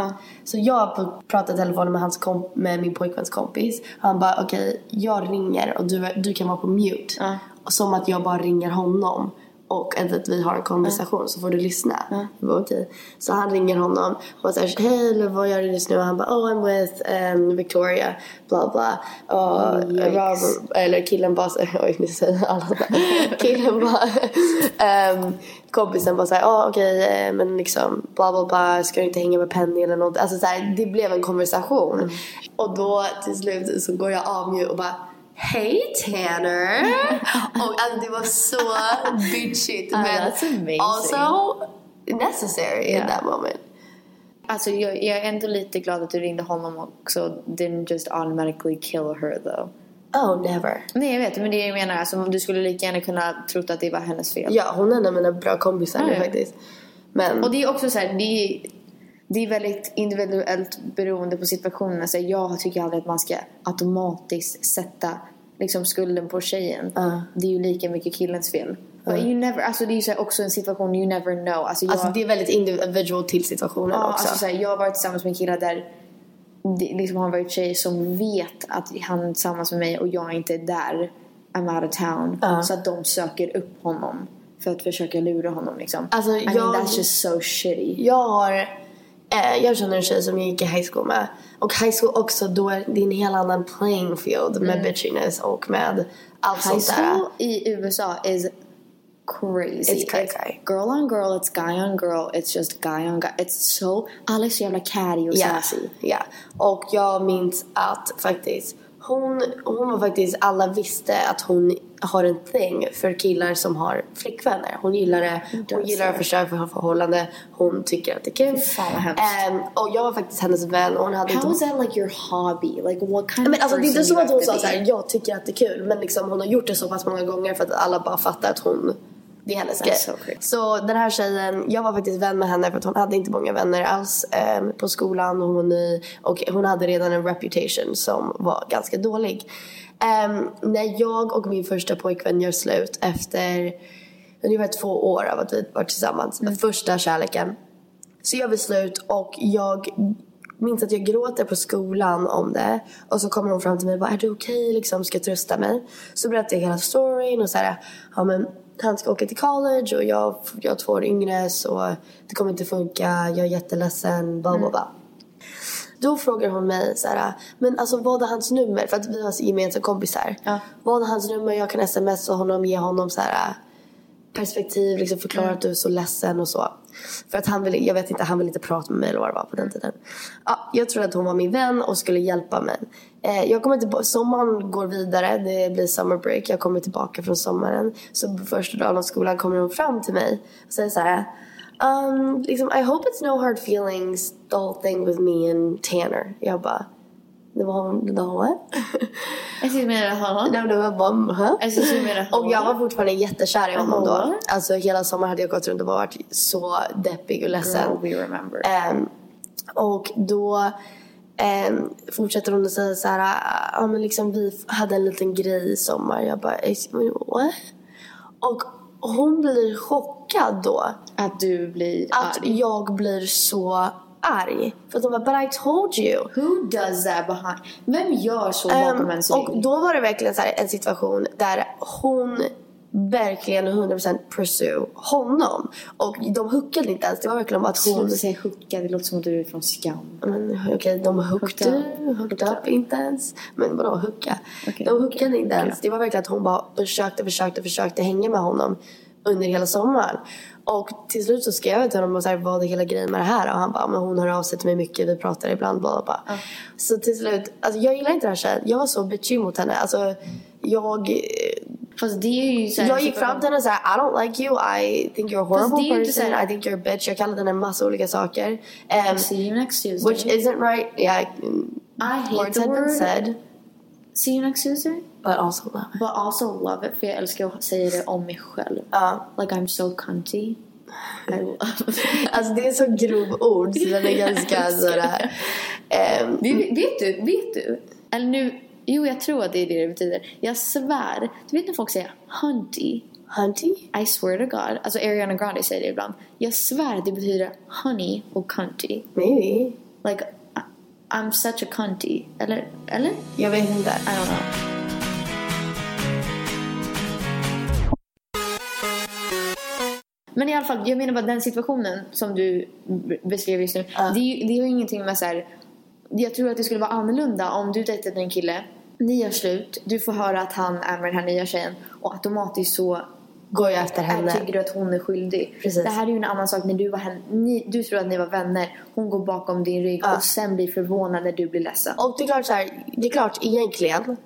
Så jag pratade i telefon med, hans komp- med min pojkväns kompis. Han bara okej, jag ringer och du, du kan vara på mute. Och som att jag bara ringer honom. Och att vi har en konversation så får du lyssna. Jag bara okej. Så han ringer honom och såhär hej vad gör du just nu? Och han bara oh I'm with um, Victoria bla bla. Och Rob, eller killen bara oj nu säger alla så här. Killen bara, um, kompisen bara såhär oh, okej eh, men liksom bla bla bla ska du inte hänga med Penny eller något. Alltså såhär det blev en konversation. Och då till slut så går jag av och bara Hej Tanner! och alltså det var så bitchigt Ah, men that's amazing. also necessary in Yeah. that moment. Alltså jag, jag är ändå lite glad att du ringde honom också. Didn't just automatically kill her though. Oh never. Nej jag vet, men det jag menar alltså du skulle lika gärna kunna trott att det var hennes fel. Ja hon är en av mina bra kompisar nu ja. faktiskt. Men Och det är också så här, det är, det är väldigt individuellt beroende på situationen. Alltså jag tycker aldrig att man ska automatiskt sätta liksom skulden på tjejen. Det är ju lika mycket killens fel. But you never, alltså det är ju så också en situation you never know. Alltså, jag, alltså det är väldigt individual till situationen ja, också. alltså så här, jag har varit tillsammans med en kille där det liksom har varit tjejer som vet att han är tillsammans med mig och jag inte är där. I'm out of town. Så att de söker upp honom för att försöka lura honom liksom. Alltså, I mean jag- that's just so shitty. Jag har, eh, jag känner en tjej som jag gick i high school med. Och high school också, då är det en helt annan playing field med bitchiness och med allt High sånt där. school i USA is crazy. It's cray cray. girl on girl, it's guy on girl, it's just guy on guy. It's so, alla är så jävla catty och Ja, sassy. ja. Och jag minns att faktiskt hon, hon var faktiskt, alla visste att hon har en thing för killar som har flickvänner. Hon gillar det, hon gillar att försöka förhållande, hon tycker att det är kul. Fan, vad. Ehm, och jag var faktiskt hennes vän och hon hade How inte... is that like your hobby? Like what kind Men of alltså det är inte som att hon sa såhär, jag tycker att det är kul. Men liksom hon har gjort det så pass många gånger för att alla bara fattar att hon, det är hennes grej. so. Så den här tjejen, jag var faktiskt vän med henne för att hon hade inte många vänner alls eh, på skolan. Hon, och hon hade redan en reputation som var ganska dålig. Ehm, när jag och min första pojkvän gör slut efter ungefär två år av att vi varit tillsammans, första kärleken. Så gör vi slut och jag minns att jag gråter på skolan om det. Och så kommer hon fram till mig och bara, är du okej? Liksom, ska trösta mig. Så berättar jag hela storyn och så här, ja men han ska åka till college och jag, jag har två år yngre så det kommer inte funka, jag är jätteledsen, bla bla bla. Då frågar hon mig så här, men alltså vad är hans nummer? För att vi har gemensamma kompisar. Vad är hans nummer? Jag kan smsa honom, ge honom så här perspektiv, liksom förklara Mm. att du är så ledsen och så. För att han ville, jag vet inte, han ville inte prata med mig eller vad det var på den tiden. Ja, jag trodde att hon var min vän och skulle hjälpa mig. Eh, jag kommer tillbaka, sommaren går vidare, det blir summer break, jag kommer tillbaka från sommaren. Så första dagen av skolan kommer hon fram till mig och säger så här. Um, liksom, I hope it's no hard feelings, the whole thing with me and Tanner. Jag bara, det var hon, det var what? Jag. Nej, men det var bara, huh? Och jag var fortfarande jättekär i honom då. Alltså hela sommaren hade jag gått runt och bara varit så deppig och ledsen. Girl, we remember. Ehm, och då ehm, fortsätter hon att säga så här, ja men liksom vi hade en liten grej i sommar. Jag bara, "Ex- what? Och hon blir chockad då. Att du blir Att arg. jag blir så arg. För att hon bara, but I told you. Who does that behind? Vem gör så bakom ens och då var det verkligen så en situation där hon verkligen 100% pursue honom. Och de hookade inte ens. Det var verkligen att hon... Sluta säga hooka, det låter som att du är från Skam. Men okej, de hooked, Hooked hooked, up inte ens. Men vadå hooka? Okej, de hookade inte ens. Det var verkligen att hon bara försökte, försökte, försökte hänga med honom under hela sommaren. Och till slut så skrev jag till honom och så här, vad är hela grejen med det här? Och han bara, men hon hör av sig till mig mycket, vi pratar ibland, bla bla bla. Så till slut, alltså jag gillar inte den här tjejen. Jag var så bitchy mot henne. Alltså jag... Fast det är ju så här- Jag gick fram till henne och sa I don't like you, I think you're a horrible person, I think you're a bitch. Jag kallade henne en massa olika saker. Um, See you next Tuesday. which isn't right. Yeah, I hate words the had been word. said, See you next Tuesday. but also love it. But also love it, för jag älskar att säga det om mig själv. Ja. Like I'm so cunty. I love it. Alltså det är så grov ord så den är ganska sådär... Um, Det, vet du, vet du? Eller nu, jo jag tror att det är det det betyder. Jag svär. Du vet när folk säger hunty? hunty? I swear to God. Alltså Ariana Grande säger det ibland. Jag svär det betyder honey och cunty. Maybe. Like, I'm such a cunty. Eller? Eller? Jag vet inte. I don't know. Men i alla fall, jag menar bara den situationen som du beskrev just nu. Det, är ju- det har ingenting med så här. Jag tror att det skulle vara annorlunda om du dejtade en kille. Ni gör slut, du får höra att han är med den här nya tjejen. Och automatiskt så Går jag efter henne. tycker du att hon är skyldig. Precis. Det här är ju en annan sak när du var hen, ni, Du tror att ni var vänner. Hon går bakom din rygg och sen blir förvånad när du blir ledsen. Och det är klart så här, det är klart egentligen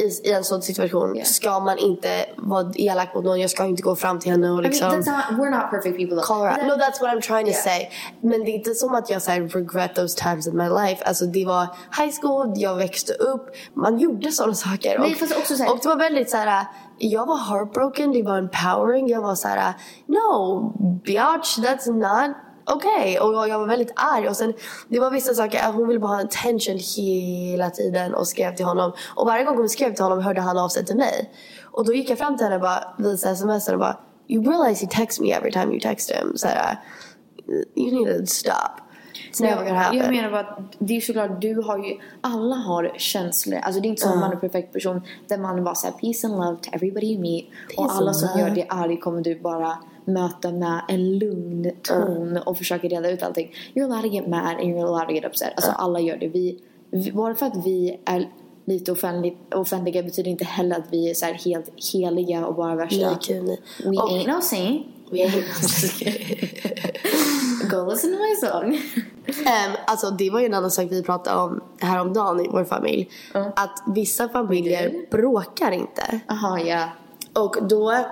i, i en sån situation Yeah. ska man inte vara elak mot någon. Jag ska inte gå fram till henne och liksom... I mean, that's not, we're not perfect people. though. call her. But No, that's what I'm trying to Yeah. say. Men det är inte som att jag så här, regret those times in my life. Alltså det var high school, jag växte upp, man gjorde sådana saker. Nej, och, också så här- och det var väldigt så här. jag var heartbroken, det var empowering. Jag var så här: no, biatch, that's not okay. Och jag, var väldigt arg. Och sen, det var vissa saker, hon ville bara ha attention hela tiden och skrev till honom. Och varje gång hon skrev till honom hörde han av sig till mig. Och då gick jag fram till henne och bara, visade sms och bara, you realize he texts me every time you text him. Så här, you need to stop. It's never gonna happen. Jag menar bara att det är såklart, du har ju, alla har känslor. Alltså det är inte som att man är en perfekt person där man bara såhär peace and love to everybody you meet. och Peace alla and som love. gör dig arg kommer du bara möta med en lugn ton och försöka reda ut allting. You're allowed to get mad and you're allowed to get upset. Alltså alla gör det. Vi, vi, bara för att vi är lite offentlig, offentliga betyder inte heller att vi är så helt heliga och bara värsta. Nej, gud, nej. We Och- ain't no saint. We ain't Go listen to my song. Ehm, alltså det var ju en annan sak vi pratade om häromdagen i vår familj. Att vissa familjer bråkar inte. Jaha, ja. Och då,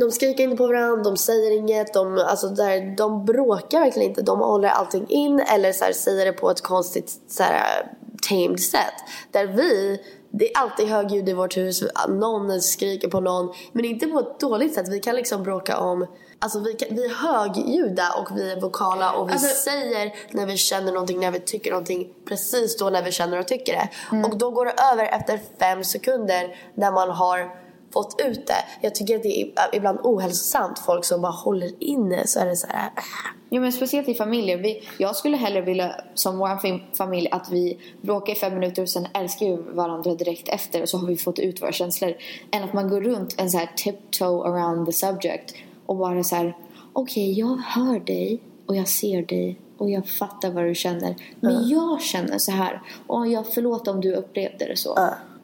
de skriker inte på varandra, de säger inget, de, alltså där, de bråkar verkligen inte. De håller allting in eller så här, säger det på ett konstigt så här, tamed sätt. Där vi, det är alltid högljudd i vårt hus, någon skriker på någon. Men inte på ett dåligt sätt. Vi kan liksom bråka om Alltså vi, kan, vi är högljudda och vi är vokala och vi Alltså- säger när vi känner någonting, när vi tycker någonting precis då när vi känner och tycker det. Mm. Och då går det över efter fem sekunder när man har fått ut det. Jag tycker att det är ibland ohälsosamt. Folk som bara håller inne så är det så här. äh. Ja men speciellt i familjer. Vi, jag skulle hellre vilja, som vår fam- familj, att vi bråkar i fem minuter och sen älskar vi varandra direkt efter och så har vi fått ut våra känslor. Än att man går runt en så här tiptoe around the subject och bara så här, okej jag hör dig och jag ser dig och jag fattar vad du känner. Men jag känner så här och jag förlåt om du upplevde det så.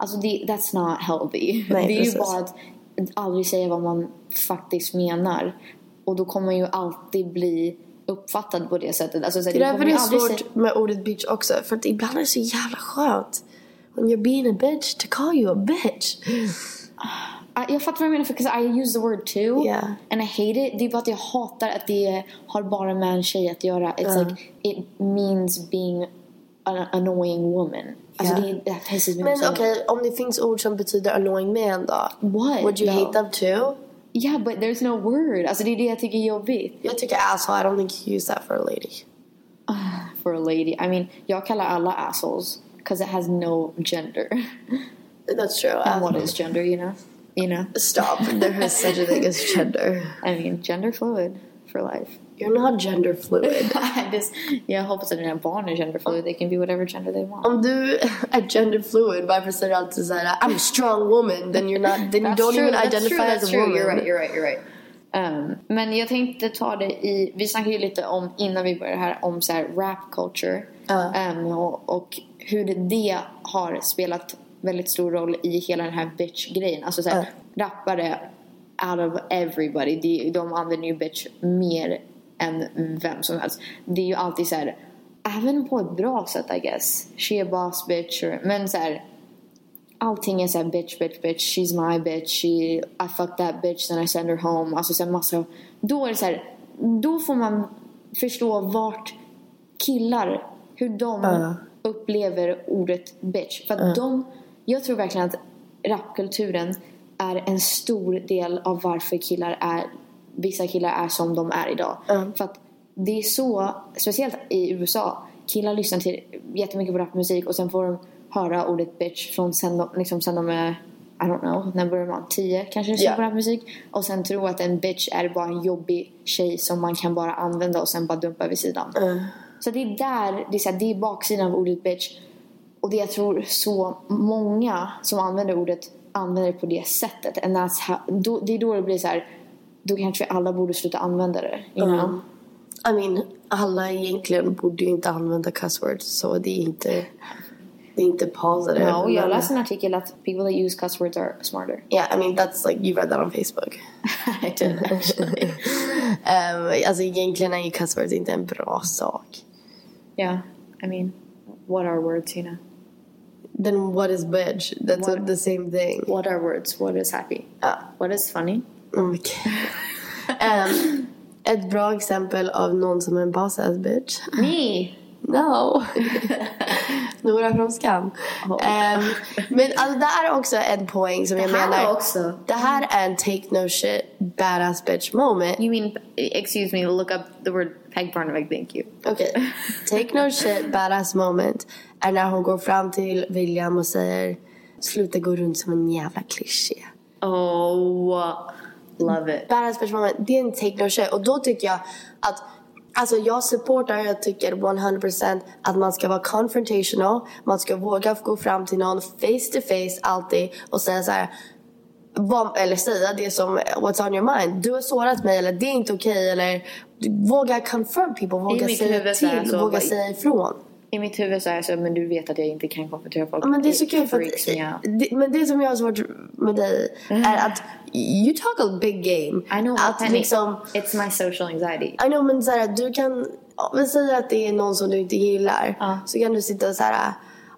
Alltså det, that's not healthy. Nej, det är ju precis. bara att aldrig säga vad man faktiskt menar. Och då kommer man ju alltid bli uppfattad på det sättet. Alltså, så Det är därför det ju är svårt säga- med ordet bitch också. För att ibland är det så jävla skönt. When you're being a bitch to call you a bitch. Ah, Jag fattar vad du menar för 'cause I use the word too. Yeah. And I hate it. Det är bara att jag hatar att det har bara med en tjej att göra. It's Ja. like it means being an annoying woman. Alltså Ja. det, det pisses me Men okej, om det finns ord som betyder annoying man då? What? Would you No. hate them too? Yeah, but there's no word. Alltså det är det jag tycker är jobbigt. Jag tycker asshole, I don't think you use that for a lady. Ah, for a lady. I mean, jag kallar alla assholes. Because it has no gender. That's true. And what is gender, you know? You know? Stop. There is such a thing as gender. I mean, gender fluid for life. You're not gender fluid. Jag hoppas att dina barn är gender fluid. They can be whatever gender they want. Om du är gender fluid, varför säger du alltid såhär I'm a strong woman? Then you're not, then you don't true, even identify true, as a true. woman. You're right, you're right, you're right. Um, men jag tänkte ta det i, vi snackade ju lite om innan vi började här om så här rap culture. Um, och, och hur det har spelat väldigt stor roll i hela den här bitch-grejen. Alltså så här, rappare out of everybody, de, de använder ju bitch mer än vem som helst. Det är ju alltid så här, även på ett bra sätt I guess. She a boss bitch. Or, men så här, allting är såhär bitch, bitch, bitch, she's my bitch, she, I fuck that bitch then I send her home. Alltså så här massa, då är det så här, då får man förstå vart killar, hur de upplever ordet bitch. För att de, jag tror verkligen att rapkulturen är en stor del av varför killar är, vissa killar är som de är idag. För att det är så, speciellt i USA, killar lyssnar till jättemycket på rapmusik och sen får de höra ordet bitch från sen de, liksom sen de är I don't know, när börjar man? 10 kanske lyssnar Ja. på rapmusik och sen tror att en bitch är bara en jobbig tjej som man kan bara använda och sen bara dumpa vid sidan. Så det är där, det är, så här, det är baksidan av ordet bitch och det jag tror så många som använder ordet använder det på det sättet and that's how, då, det är då det blir så här då kanske alla borde sluta använda det. You know? I mean, alla egentligen borde ju inte använda cuss words så det är inte, det är inte positive. No, jag läste en artikel att people that use cuss words are smarter. Yeah, I mean that's like you read that on Facebook. I did actually. um, alltså egentligen är ju cuss words inte en bra sak. yeah, I mean, what are words, you know? Then what is bitch? That's What- the same thing. What are words? What is happy? Ja. What is funny? Okay. um, ett bra exempel av någon som är en boss ass bitch. Me! No. Nora från Skam. Ehm, men alltså det här är också en poäng som jag Det här menar. också. Det här är en take no shit badass bitch moment. You mean, excuse me, look up the word Peg Parnevik, thank you. Okej. Take no shit badass moment är när hon går fram till William och säger sluta gå runt som en jävla kliché. Oh, love it. Badass moment, det är en take no shit. Och då tycker jag att Alltså jag supportar, jag tycker 100% att man ska vara confrontational. Man ska våga gå fram till någon face to face alltid och säga så här. Vad, eller säga det som what's on your mind. Du har sårat mig eller det är inte okej eller våga confront people, våga säga till, våga säga ifrån. I mitt huvud så är jag så men du vet att jag inte kan konfrontera folk. Men det är så kul för att, det, men det som jag har svårt med dig är att you talk a big game. I know, att liksom, it's my social anxiety. I know men såhär du kan, vi säger att det är någon som du inte gillar. Så kan du sitta och såhär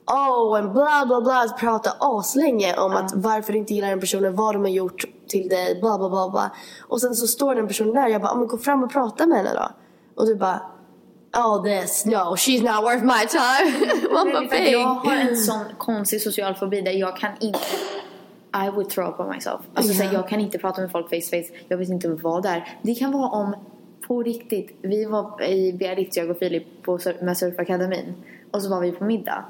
Oh, and bla bla bla, prata aslänge om att varför du inte gillar den personen, vad de har gjort till dig, bla bla bla bla. Och sen så står den personen där, jag bara, "Ja, men gå fram och prata med henne då. Och du bara, oh this, no, she's not worth my time. Man bara, du, jag har en sån konstig social fobi där jag kan inte I would throw up on myself. Alltså så här, Ja. jag kan inte prata med folk face to face. Jag vet inte vad det är. Det kan vara om, på riktigt, vi var i Biarritz, jag och Filip, på, med surfakademin. Och så var vi på middag.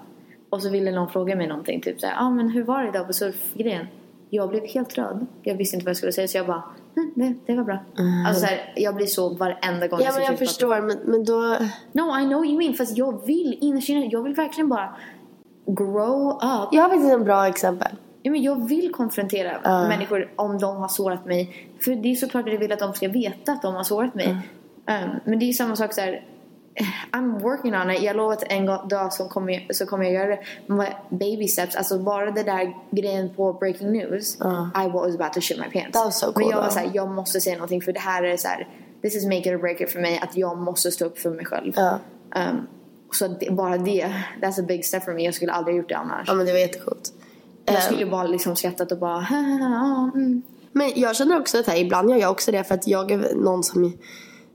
Och så ville någon fråga mig någonting. Typ såhär, ah, men hur var det idag på surfgrejen? Jag blev helt röd. Jag visste inte vad jag skulle säga så jag bara, "Nej, det, det var bra. Alltså så här, jag blir så varenda gång Ja men jag Filip prata. förstår men, men då... No, I know you mean. Fast jag vill innerst inne, jag vill verkligen bara grow up. Jag har faktiskt en bra exempel. Ja, men jag vill konfrontera Ja. människor om de har sårat mig. För det är såklart att jag vill att de ska veta att de har sårat mig. Um, men det är samma sak så här. I'm working on it. Jag lovar att en dag så kommer, jag, så kommer jag göra det. Men baby steps. Alltså bara det där grejen på breaking news. I was about to shit my pants. That was so men cool, jag var såhär, jag måste säga någonting för det här är så här. This is make it or break it för mig. Att jag måste stå upp för mig själv. Ja. Um, så det, bara det, that's a big step for me. Jag skulle aldrig gjort det annars. Ja men det var jättecoolt. Jag Ehm, skulle bara liksom skrattat och bara mm. Men jag känner också att här, ibland gör jag också det för att jag är någon som...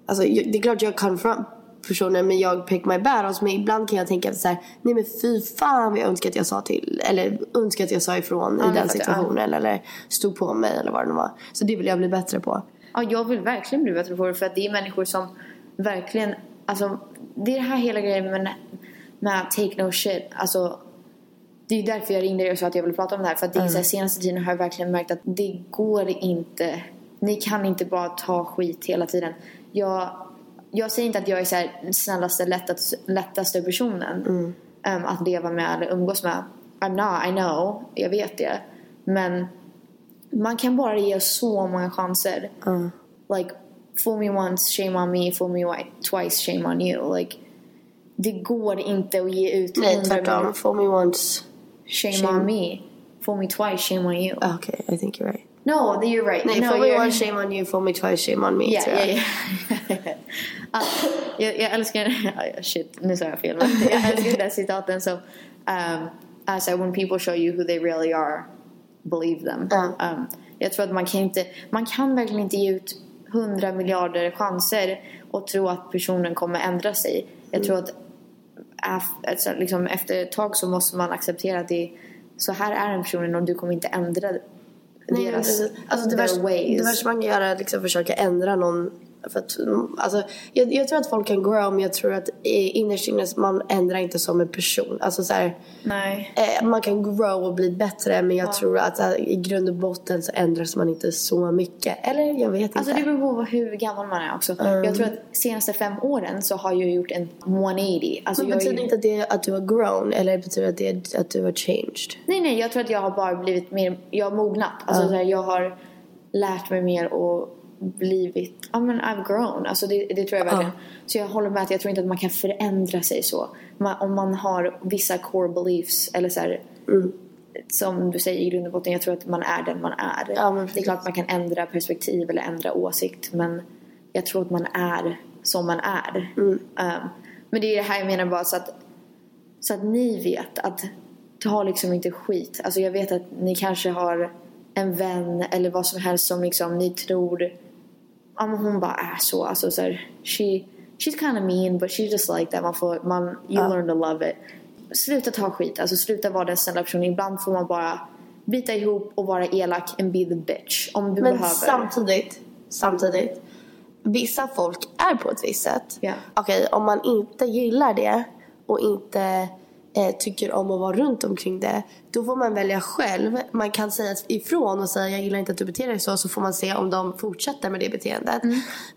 Alltså det är klart jag confront personer men jag pick my battles. Men ibland kan jag tänka så här, nej men fy fan vad jag önskar att jag sa till. Eller önskar att jag sa ifrån Ja, i den situationen. Eller stod på mig eller vad det nu var. Så det vill jag bli bättre på. Ja, jag vill verkligen bli bättre på det för att det är människor som verkligen, alltså det är det här hela grejen med, med take no shit. Alltså det är därför jag ringde dig och sa att jag ville prata om det här. För att det är så här, senaste tiden har jag verkligen märkt att det går inte. Ni kan inte bara ta skit hela tiden. Jag, jag säger inte att jag är så här snällaste, lättaste, lättaste personen um, att leva med eller umgås med. I'm not, I know. Jag vet det. Men man kan bara ge så många chanser. Like, fool me once, shame on me. Fool me wi- twice, shame on you. Like, det går inte att ge ut Nej 100 tvärtom. For me once. Shame, Shame- on me. Fool me twice, shame on you. Ah, Okay, I think you're right. No, you're right. Nej, no, for me once shame on you, for me twice shame on me. Yeah, tror jag. yeah, yeah. Ah, jag, jag älskar... shit, nu sa jag fel. Men jag älskar den citaten. Så, um, alltså, when people show you who they really are, believe them. Um, jag tror att man kan inte... Man kan verkligen inte ge ut hundra miljarder chanser och tro att personen kommer ändra sig. Jag tror att alltså, liksom, efter ett tag så måste man acceptera att det så här är den personen och du kommer inte ändra Nej, deras alltså, det, värsta, det värsta man kan göra är att liksom försöka ändra någon. För att, mm, alltså, jag, jag tror att folk kan grow men jag tror att innerst inne man ändrar inte som en person. Alltså, så här, Nej. eh, man kan grow och bli bättre men jag tror att eh, i grund och botten så ändras man inte så mycket. Eller jag vet Alltså inte. det beror på hur gammal man är också. Mm. Jag tror att senaste fem åren så har jag gjort en 180. Alltså men jag betyder ju... inte att det att du har grown eller betyder att, det att du har changed? Nej, nej, jag tror att jag har bara blivit mer, jag har mognat. Alltså Ja. så här, jag har lärt mig mer och blivit, ja men I've grown. Alltså det, det tror jag verkligen. Så jag håller med att jag tror inte att man kan förändra sig så. Man, om man har vissa core beliefs eller så här, Mm. som du säger i grund och botten, jag tror att man är den man är. Ja, men det är precis. klart man kan ändra perspektiv eller ändra åsikt men jag tror att man är som man är. Mm. Um, men det är det här jag menar bara så att så att ni vet att ta liksom inte skit. Alltså jag vet att ni kanske har en vän eller vad som helst som liksom ni tror ja men hon bara är så. Alltså så här, she, she's kind of mean but she's just like that. Man får, man, you Ja. learn to love it. Sluta ta skit. Alltså sluta vara den snälla personen. Ibland får man bara bita ihop och vara elak and be the bitch. Om du Men behöver. samtidigt, samtidigt. Vissa folk är på ett visst sätt. Ja. Okej, om man inte gillar det och inte eh, tycker om att vara runt omkring det. Då får man välja själv. Man kan säga ifrån och säga jag gillar inte att du beter dig så. Så får man se om de fortsätter med det beteendet.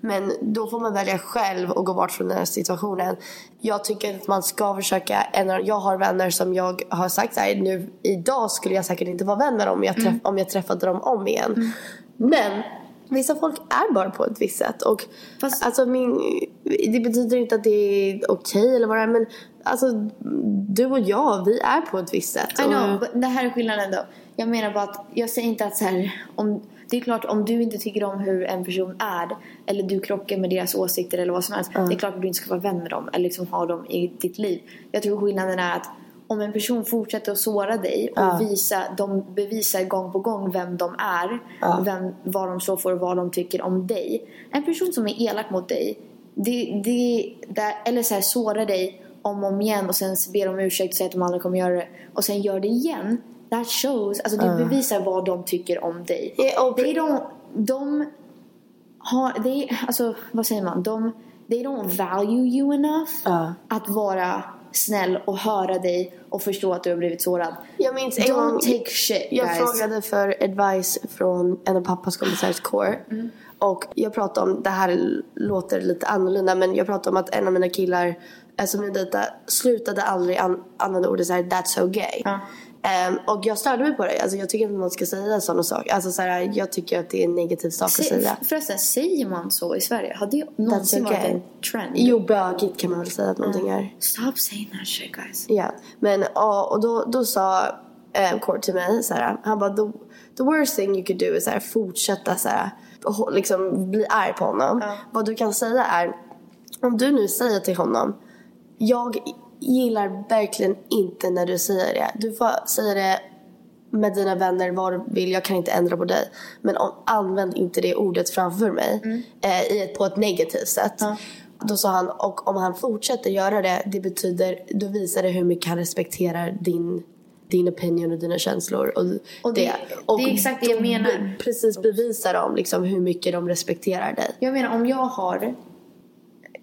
Men då får man välja själv och gå bort från den här situationen. Jag tycker att man ska försöka. Jag har vänner som jag har sagt så här, nu idag skulle jag säkert inte vara vän med dem om jag, träff, om jag träffade dem om igen. Men vissa folk är bara på ett visst sätt. Och alltså min, det betyder inte att det är okej eller vad det är. Men alltså du och jag, vi är på ett visst sätt. I know, Och- det här är skillnaden då. Jag menar bara att jag säger inte att så här, om, det är klart om du inte tycker om hur en person är eller du krockar med deras åsikter eller vad som helst. Det är klart att du inte ska vara vän med dem eller liksom ha dem i ditt liv. Jag tror skillnaden är att om en person fortsätter att såra dig och Ja. visa, de bevisar gång på gång vem de är, Ja. vem, vad de står för och vad de tycker om dig. En person som är elak mot dig, det, det, det, eller så här, sårar dig om och om igen och sen ber om ursäkt och säger att de aldrig kommer göra det och sen gör det igen. That shows, alltså det bevisar vad de tycker om dig. They don't, de har, they, alltså vad säger man? De, they don't value you enough Ja. att vara snäll och höra dig och förstå att du har blivit sårad. Jag minns en Don't gång, take shit jag guys. frågade för advice från en av pappas kompisars core. Mm. Och jag pratade om, det här låter lite annorlunda men jag pratade om att en av mina killar som jag dejtade slutade aldrig an- använda ordet såhär that's so gay. Ehm, och jag störde mig på det. Alltså jag tycker inte man ska säga sådana saker. Alltså såhär, jag tycker att det är en negativ sak att säga. förresten, säger man så i Sverige? Har det någonsin That's varit okay. en trend? Jo, bögigt kan man väl säga att någonting är. Stop saying that shit guys. Ja, men ja, och då, då sa eh, Kort till mig så här, han bara the, the worst thing you could do är så här, fortsätta så här, liksom bli arg på honom. Vad du kan säga är, om du nu säger till honom, jag gillar verkligen inte när du säger det. Du får säga det med dina vänner vad du vill, jag kan inte ändra på dig. Men om, använd inte det ordet framför mig eh, i ett, på ett negativt sätt. Då sa han, och om han fortsätter göra det, det betyder, då visar det hur mycket han respekterar din din opinion och dina känslor. Och, Och det- det är exakt det jag menar. Precis bevisar de liksom hur mycket de respekterar dig. Jag menar om jag har,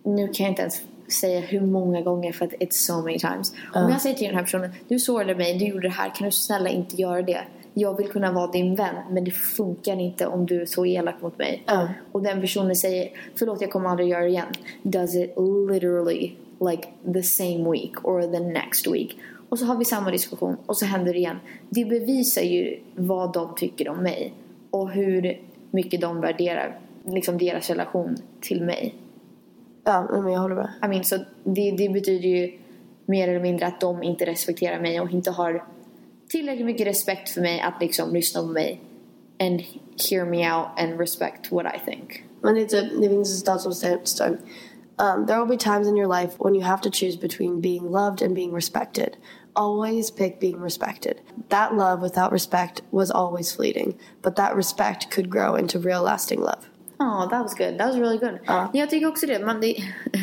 nu kan jag inte ens säga hur många gånger för att it's so many times. Om jag säger till den här personen, du sårade mig, du gjorde det här, kan du snälla inte göra det? Jag vill kunna vara din vän men det funkar inte om du är så elak mot mig. Ja. Och den personen säger, förlåt jag kommer aldrig göra det igen. Does it literally like the same week or the next week. Och så har vi samma diskussion och så händer det igen. Det bevisar ju vad de tycker om mig. Och hur mycket de värderar liksom deras relation till mig. Ja, men jag håller med. I mean, så det, det betyder ju mer eller mindre att de inte respekterar mig och inte har tillräckligt mycket respekt för mig att liksom lyssna på mig and hear me out and respect what I think. Men det, det finns en stat som säger um, There will be times in your life when you have to choose between being loved and being respected. Always pick being respected. That love without respect was always fleeting, but that respect could grow into real lasting love. Oh, that was good. That was really good. Ja. Jag tycker också det. Man, det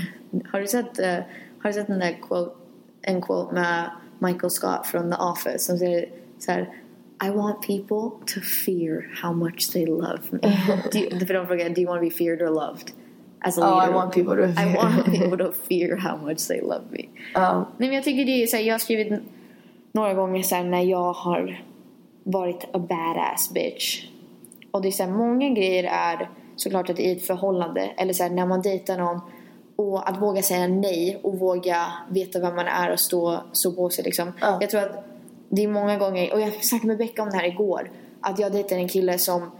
har, du sett, eh, har du sett den där quote, en quote med Michael Scott från The Office som säger så här I want people to fear how much they love me. do you, för de frågar, do you want to be feared or loved? As a Oh, leader. I want people to I fear. want people to fear how much they love me. Ja. Nej, men jag tycker det är så här, jag har skrivit några gånger så här, när jag har varit a badass bitch. Och det är så här, många grejer är såklart att i ett förhållande eller så här, när man dejtar någon och att våga säga nej och våga veta vem man är och stå, stå på sig liksom. Ja. Jag tror att det är många gånger, och jag snackade med Becka om det här igår, att jag dejtade en kille som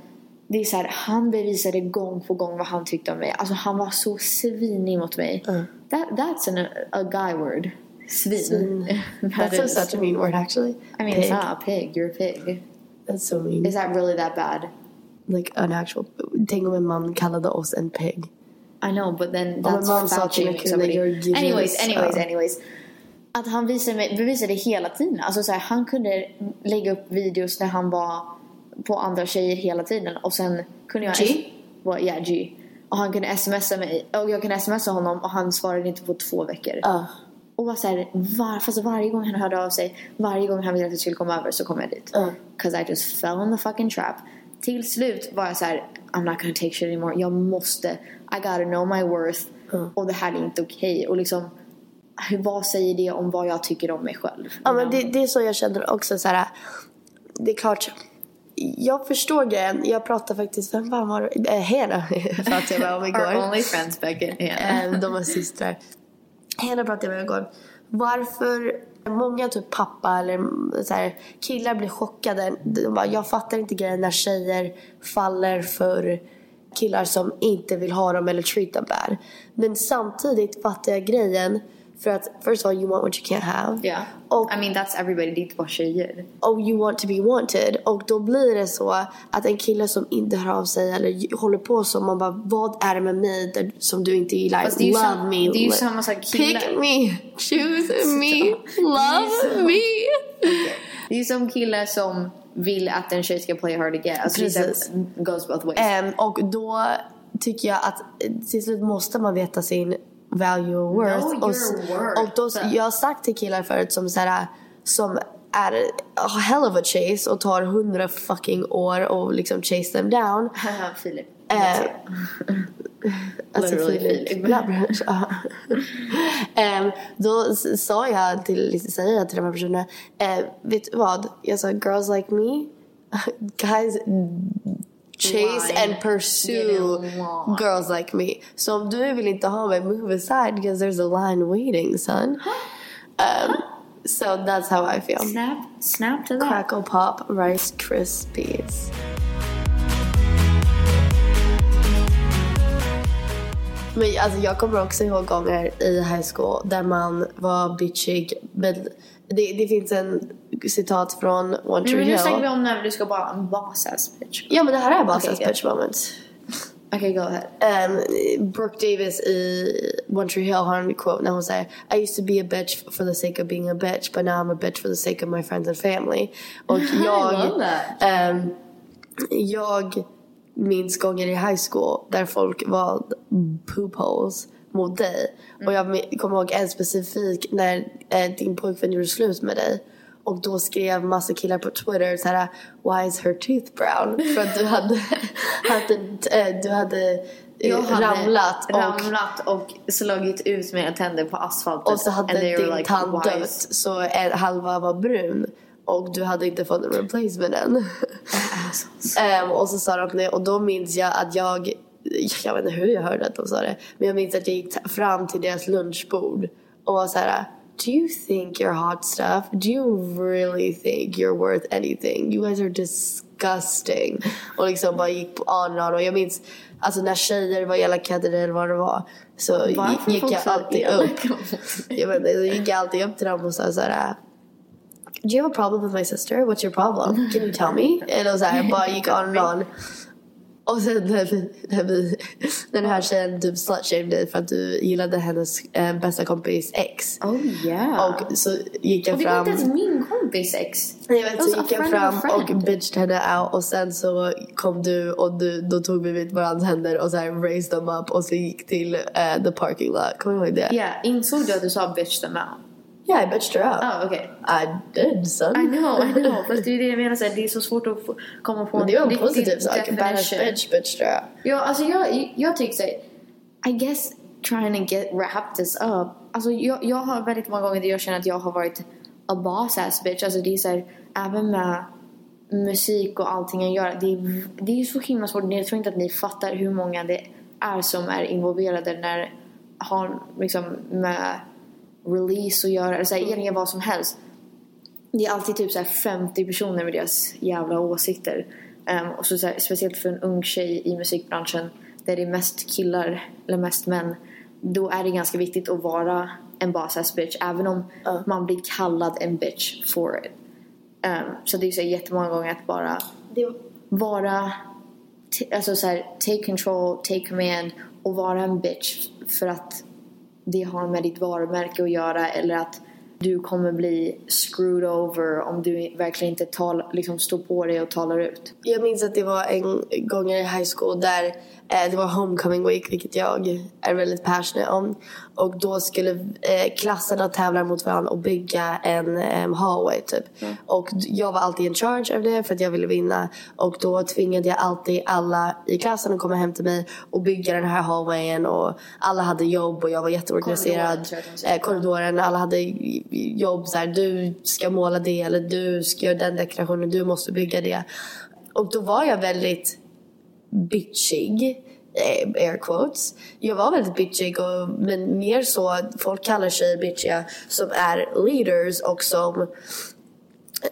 det är så här, han bevisade gång på gång vad han tyckte om mig. Alltså han var så svinig mot mig. That, that's an, a guy word. Svin. Svin. That That's is- such a mean word actually. I mean, Pig. it's not a pig. You're a pig. That's so mean. Is that really that bad? Like an actual... Tänk om en man kallade oss en pig. I know, but then Om en that's man sa till en. "You're genius", Anyways, anyways, ja. anyways. Att han visade, mig, bevisade hela tiden. Alltså så här, han kunde lägga upp videos när han var på andra tjejer hela tiden. Och sen kunde jag... G? Well, yeah, G. Och han kunde smsa mig. Och jag kunde smsa honom och han svarade inte på två veckor. Ja. Och var så här, var, fast varje gång han hörde av sig, varje gång han ville att jag skulle komma över så kom jag dit. Ja. Cause I just fell in the fucking trap. Till slut var jag så här, I'm not gonna take shit anymore. Jag måste, I gotta know my worth. Och det här är inte okej. Och liksom, vad säger det om vad jag tycker om mig själv? Ja men det, det är så jag känner också så här. Det är klart. Jag förstår grejen. Jag pratade faktiskt, vem fan var det? Äh, Hena pratade jag med om Our igår. only friends Becca. Yeah. Eh, De var systrar. Henne pratade jag med igår. Varför många typ pappa eller så här, killar blir chockade. De bara, jag fattar inte grejen när tjejer faller för killar som inte vill ha dem eller treat them bad. Men samtidigt fattar jag grejen för att first of all you want what you can't have. Yeah. Och, I mean that's everybody, det är inte bara tjejer. och you want to be wanted. Och då blir det så att en kille som inte hör av sig eller håller på så man bara vad är det med mig där, som du inte gillar? Fast det är ju Love sam- me. det är ju samma sak killar. Pick me. Choose me. Love me. Det är ju som killar som vill att en tjej ska play hard get. Alltså Precis. goes both ways. Ehm, och då tycker jag att till slut måste man veta sin value och worth. Know your worth. och då, jag har sagt till killar förut som, så här, som är a hell of a chase och tar hundra fucking år och liksom chase them down. Filip. Eh, Alltså Filip. Ehm, Då sa jag till, säger jag till de här personerna, eh, vet du vad? Jag sa girls like me, guys chase Line. and pursue girls like me. Så om du vill inte ha mig, move aside because there's a line waiting son. Um, so that's how I feel. Snap, snap to that. Crackle pop Rice Krispies. Men alltså jag kommer också ihåg gånger i high school där man var bitchig. Men det, det finns en citat från One Tree men nu snackar vi Hill. om när du ska vara en boss ass bitch. Ja men det här är bara Okej, okay, bitch moment. Okay, go ahead. Um, Brooke Davis i One Tree Hill har en quote när hon säger I used to be a bitch for the sake of being a bitch but now I'm a bitch for the sake of my friends and family. Och jag... ehm, jag minns gånger i high school där folk var poop holes mot dig. Och jag min- kommer ihåg en specifik när eh, din pojkvän gjorde slut med dig. Och då skrev massa killar på Twitter så här Why is her tooth brown? För att du hade, hade, eh, du hade, eh, Jag hade ramlat och, ramlat och slagit ut mina tänder på asfalten. och så hade din like, tand "Why dött is-" så en halva var brun. Och du hade inte fått en replacement än. Ehm, och så sa de det och då minns jag att jag, jag vet inte hur jag hörde att de sa det. Men jag minns att jag gick fram till deras lunchbord och var så här. Do you think you're hot stuff? Do you really think you're worth anything? You guys are disgusting. Och liksom bara gick på on and on. Och jag minns alltså när tjejer var elaka eller vad det var. Så Varför gick jag alltid upp. Jag vet inte, så gick jag alltid upp till dem och sa så här. Do you have a problem with my sister? What's your problem? Can you tell me? Och så här, bara gick on and on. Och sen när, vi, när, vi, när den här tjejen typ slutshamed dig för att du gillade hennes eh, bästa kompis ex. Oh yeah. Och så gick jag och det var fram. inte ens min kompis ex. Jag vet, så gick jag fram och bitched henne out och sen så kom du och du, då tog vi vid varandras händer och så här raised them up och så gick till eh, the parking lot. Kommer du ihåg det? Yeah, insåg du att du sa bitch them out? Yeah, I bitched her out. Ah, okej. I did son. I know, I know. Fast det är det jag menar, så här, det är så svårt att få, komma på Men det var en positiv sak. Badass definition. bitch bitched her out. Ja, alltså jag, jag tycker såhär, I guess trying to get wrap this up. Alltså jag, jag har väldigt många gånger där jag känner att jag har varit a boss ass bitch. Alltså det är såhär, även med musik och allting jag gör. Det är, det är så himla svårt. Jag tror inte att ni fattar hur många det är som är involverade när har liksom med release att göra. Eller så här, egentligen vad som helst. Det är alltid typ så här 50 personer med deras jävla åsikter. Ehm, och så, så här, speciellt för en ung tjej i musikbranschen där det är mest killar eller mest män. Då är det ganska viktigt att vara en boss bitch även om man blir kallad en bitch for it. Ehm, så det är så här, jättemånga gånger att bara vara t- alltså så här, take control, take command och vara en bitch för att det har med ditt varumärke att göra eller att du kommer bli screwed over om du verkligen inte tal, liksom står på dig och talar ut. Jag minns att det var en gång i high school där eh, det var homecoming week, vilket jag är väldigt passionate om. Och då skulle eh, klasserna tävla mot varandra och bygga en eh, hallway typ. Och jag var alltid in charge av det för att jag ville vinna. Och då tvingade jag alltid alla i klassen att komma hem till mig och bygga den här hallwayen. Och alla hade jobb och jag var jätteorganiserad. Korridoren. Eh, korridoren, alla hade jobb så här, du ska måla det eller du ska göra den dekorationen, du måste bygga det. Och då var jag väldigt bitchig, eh, air quotes. Jag var väldigt bitchig och, men mer så, att folk kallar sig bitchiga som är leaders och som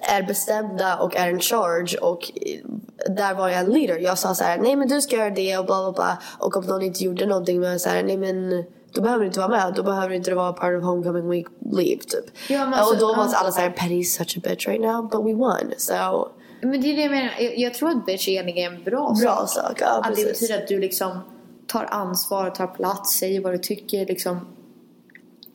är bestämda och är in charge och eh, där var jag en leader. Jag sa så här, nej men du ska göra det och bla bla bla. Och om någon inte gjorde någonting men så här, nej men då behöver du inte vara med. Då behöver du inte vara part of homecoming week leave typ. Ja, men och alltså, då var ja. alla såhär, Petty's such a bitch right now, but we won. So, Men det är det jag menar. Jag, jag tror att bitch egentligen är en bra, Bra sak, ja, att det betyder att du liksom tar ansvar, tar plats, säger vad du tycker, liksom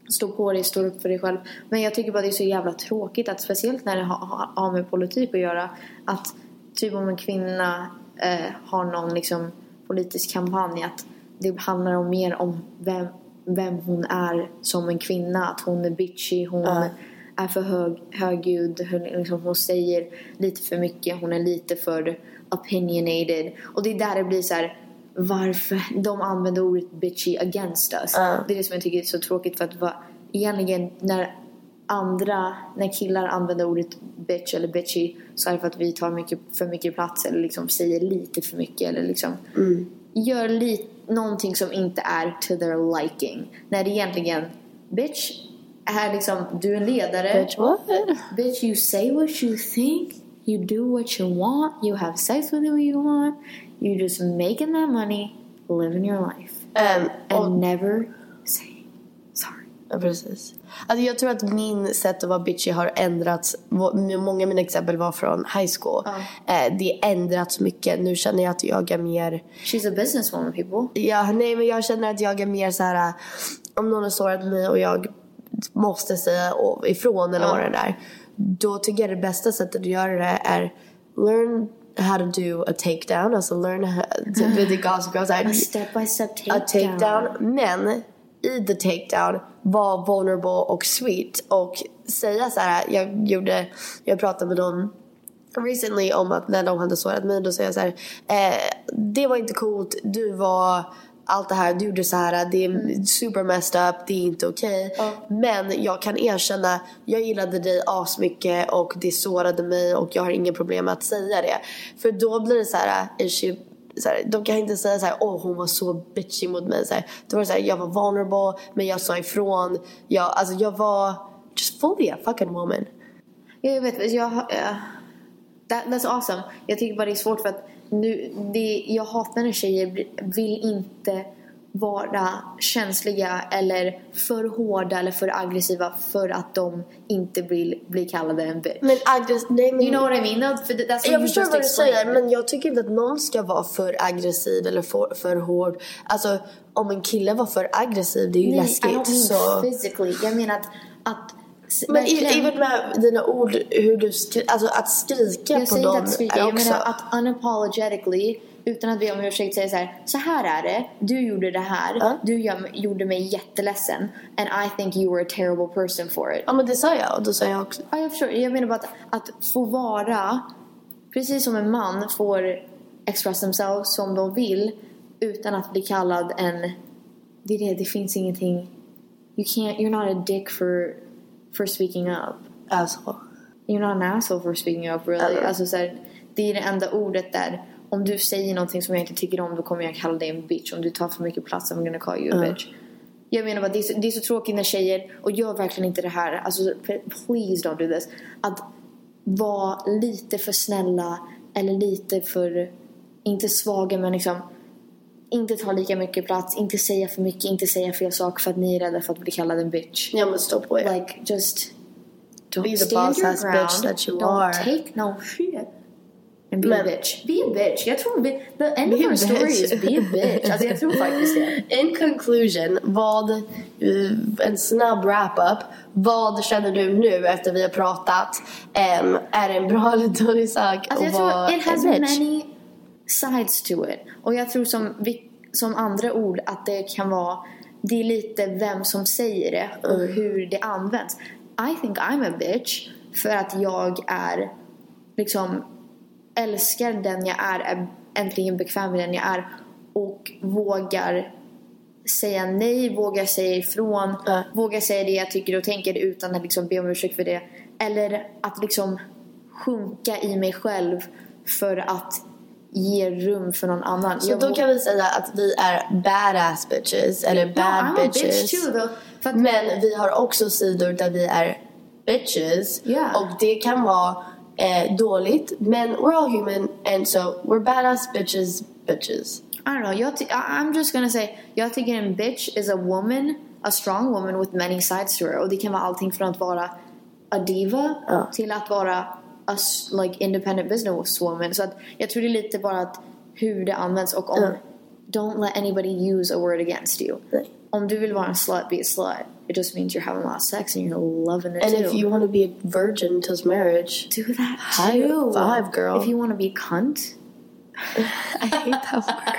står på dig, står upp för dig själv. Men jag tycker bara det är så jävla tråkigt att speciellt när det har, har, har med politik att göra att typ om en kvinna eh, har någon liksom politisk kampanj att det handlar om mer om vem, vem hon är som en kvinna. Att hon är bitchy, hon Ja. är för hög, högljudd, hon, liksom, hon säger lite för mycket, hon är lite för opinionated. Och det är där det blir så här. Varför de använder ordet bitchy against us. Ja. Det är det som jag tycker är så tråkigt för att va, egentligen när andra, när killar använder ordet bitch eller bitchy så är det för att vi tar mycket, för mycket plats eller liksom säger lite för mycket eller liksom gör li, någonting som inte är to their liking. När det egentligen, bitch är liksom, du är en ledare. bitch what? Bitch, you say what you think. You do what you want. You have sex with who you want. You just making that money, living your life. Um, And och, never. Ja, precis. Alltså jag tror att min sätt att vara bitchy har ändrats. Må- Många av mina exempel var från high school. Eh, det har ändrats mycket. Nu känner jag att jag är mer She's a businesswoman, people. Ja, nej men jag känner att jag är mer så här. äh, Om någon har sårat mig och jag måste säga ifrån eller vad det är där. Då tycker jag det bästa sättet att göra det är learn how to do a takedown. Alltså learn how to be the så här, A step by step a takedown. takedown. Men i the takedown var vulnerable och sweet och säga så här. Jag gjorde, jag pratade med någon recently om att när de hade sårat mig då säger jag så här. Eh, det var inte coolt, du var allt det här, du gjorde så här, det är super messed up, det är inte okej. Men jag kan erkänna, jag gillade dig asmycket och det sårade mig och jag har inga problem med att säga det. För då blir det så här, is she så här, de kan inte säga så här, åh hon var så bitchy mot mig. Så här, det var så här, jag var vulnerable men jag sa ifrån. Jag, alltså jag var just fully a fucking woman. Ja, jag vet. Jag, uh, that, that's awesome. Jag tycker bara det är svårt för att nu, det, jag hatar när tjejer vill inte vara känsliga eller för hårda eller för aggressiva för att de inte vill bli kallade en bitch. Men aggress- nej, men you know what I mean? That's, that's Jag förstår vad du säger men jag tycker inte att någon ska vara för aggressiv eller för, för hård. Alltså om en kille var för aggressiv det är ju Nej, läskigt. mean Så. physically. Jag menar att, att Men verkligen- även med dina ord, hur du skri- alltså att skrika Jag på säger inte dem att skrika, jag menar att unapologetically utan att be om ursäkt säga så här. Så här är det. Du gjorde det här. Du gör, gjorde mig jätteledsen. And I think you were a terrible person for it. Ja men det sa jag och då sa jag också. Ja, jag förstår. Jag menar bara att, att få vara, precis som en man får express themselves som de vill utan att bli kallad en... Det är det, det finns ingenting... You can't, you're not a dick for, for speaking up. Alltså. You're not an asshole for speaking up really. Alltså, så här, det är det enda ordet där. Om du säger någonting som jag inte tycker om då kommer jag kalla dig en bitch. Om du tar för mycket plats I'm gonna call you a Mm. bitch. Jag menar bara det är, så, det är så tråkigt när tjejer, och gör verkligen inte det här. Alltså please don't do this. Att vara lite för snälla eller lite för, inte svaga men liksom inte ta lika mycket plats, inte säga för mycket, inte säga fel sak för att ni är rädda för att bli kallad en bitch. Ja men stå på er. Like just don't Be the stand boss your ass ground. bitch that you don't are. take no shit. And be Men- a bitch. Be a bitch. Jag tror be, the end Be of our story is be a bitch. Alltså jag tror faktiskt det. In conclusion, vad, eh, en snabb wrap-up. Vad känner du nu efter vi har pratat? Em, är det en bra eller dålig sak Alltså jag att vara tror it has many sides to it. Och jag tror som, vi, som andra ord att det kan vara det är lite vem som säger det och Mm. hur det används. I think I'm a bitch för att jag är liksom älskar den jag är, är äntligen bekväm med den jag är och vågar säga nej, vågar säga ifrån, Ja. vågar säga det jag tycker och tänker utan att liksom be om ursäkt för det. Eller att liksom sjunka i mig själv för att ge rum för någon annan. Så Jag då kan vi säga att vi är badass bitches eller bad a bitches. bitch too, Men vi har också sidor där vi är bitches. Yeah. Och det kan vara eh, dåligt. Men we're all human and so we're badass bitches bitches. I don't know. Jag I'm just gonna say, jag tycker en bitch is a woman, a strong woman with many sides to her. Och det kan vara allting från att vara a diva till att vara a like independent businesswoman. Så att jag tror det är lite bara att hur det används och om don't let anybody use a word against you. Om du vill vara en slut, be a slut. It just means you're having a lot of sex and you're loving it And too. if you want to be a virgin till marriage, do that high too. five, girl. If you want to be cunt. I hate that word.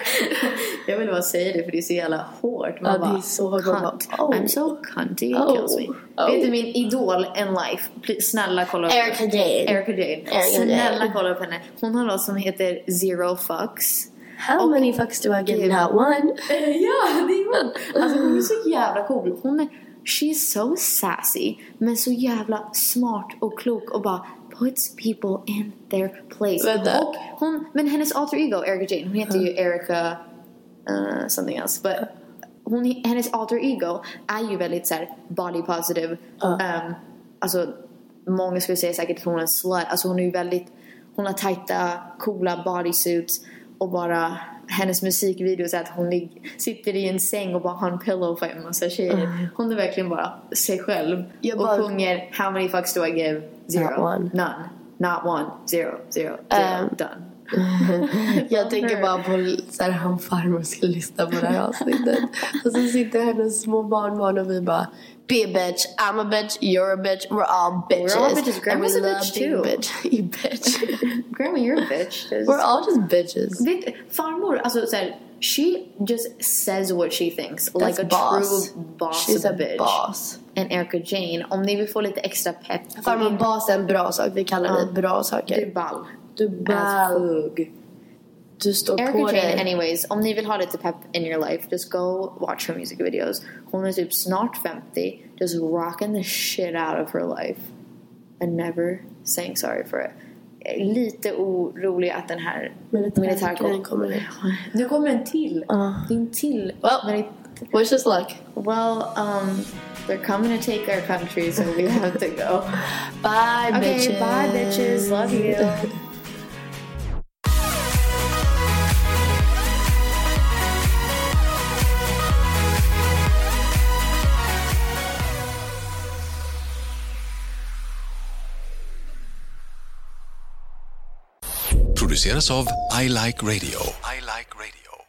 Jag vill bara säga det för det är så jävla hårt. Man Ja, det är så hårt. Cunt. oh. I'm so cunty, it Oh. kills me. Oh. Vet du min idol in life? Snälla kolla upp Erica. Jane. Erika Jane. Snälla Jane. kolla upp henne. Hon har något som heter Zero Fucks. How many fucks do I get? Gud. Not one. ja, det är hon. Alltså hon är så jävla cool. Hon är, she's so sassy. Men så jävla smart och klok och bara puts people in their place. Vänta. Och hon, men hennes alter ego, Erika Jane, hon heter ju Erika uh, something else. But hon, hennes alter ego är ju väldigt så här body positive. Um, alltså många skulle säga säkert att hon är en slut. Alltså hon är ju väldigt, hon har tajta coola bodysuits och bara hennes musikvideos är att hon sitter i en säng och bara har en pillow fight med massa tjejer. Hon är verkligen bara sig själv och bara- sjunger How many fucks do I give? Zero. Not one. None. Not one. Zero. Zero. Zero. Um, Done. Jag tänker bara på så här, han farmor ska lyssna på det här avsnittet. och så sitter hennes små barnbarn och vi bara Be a bitch, I'm a bitch, you're a bitch, we're all bitches. all bitches. And Grandma's a bitch too. Bitch. you bitch. Grandma, you're a bitch. There's- we're all just bitches. Vet, farmor, alltså såhär, she just says what she thinks. like That's a boss. true boss She's a bitch. boss. And Erica Jane, om ni vill få lite extra pepp. Farmor bas är en bra sak, vi kallar det bra saker. Du är ball. Är As ball. fugg. Du står Erica på Jane det. anyways, om ni vill ha lite pepp in your life, just go watch her music videos. Hon är typ snart 50, just rocking the shit out of her life. And never saying sorry for it. Lite orolig att den här Militärgrejen kommer nu. Nu kommer en till. Det är en till. Well, wish us luck. Well, um, they're coming to take our country, so we have to go. Bye okay, bitches. bye bitches. Love you. Produceras av I Like Radio. I like radio.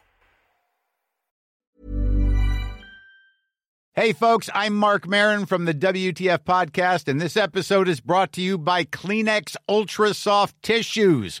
Hey, folks, I'm Mark Marin from the WTF Podcast, and this episode is brought to you by Kleenex Ultra Soft Tissues,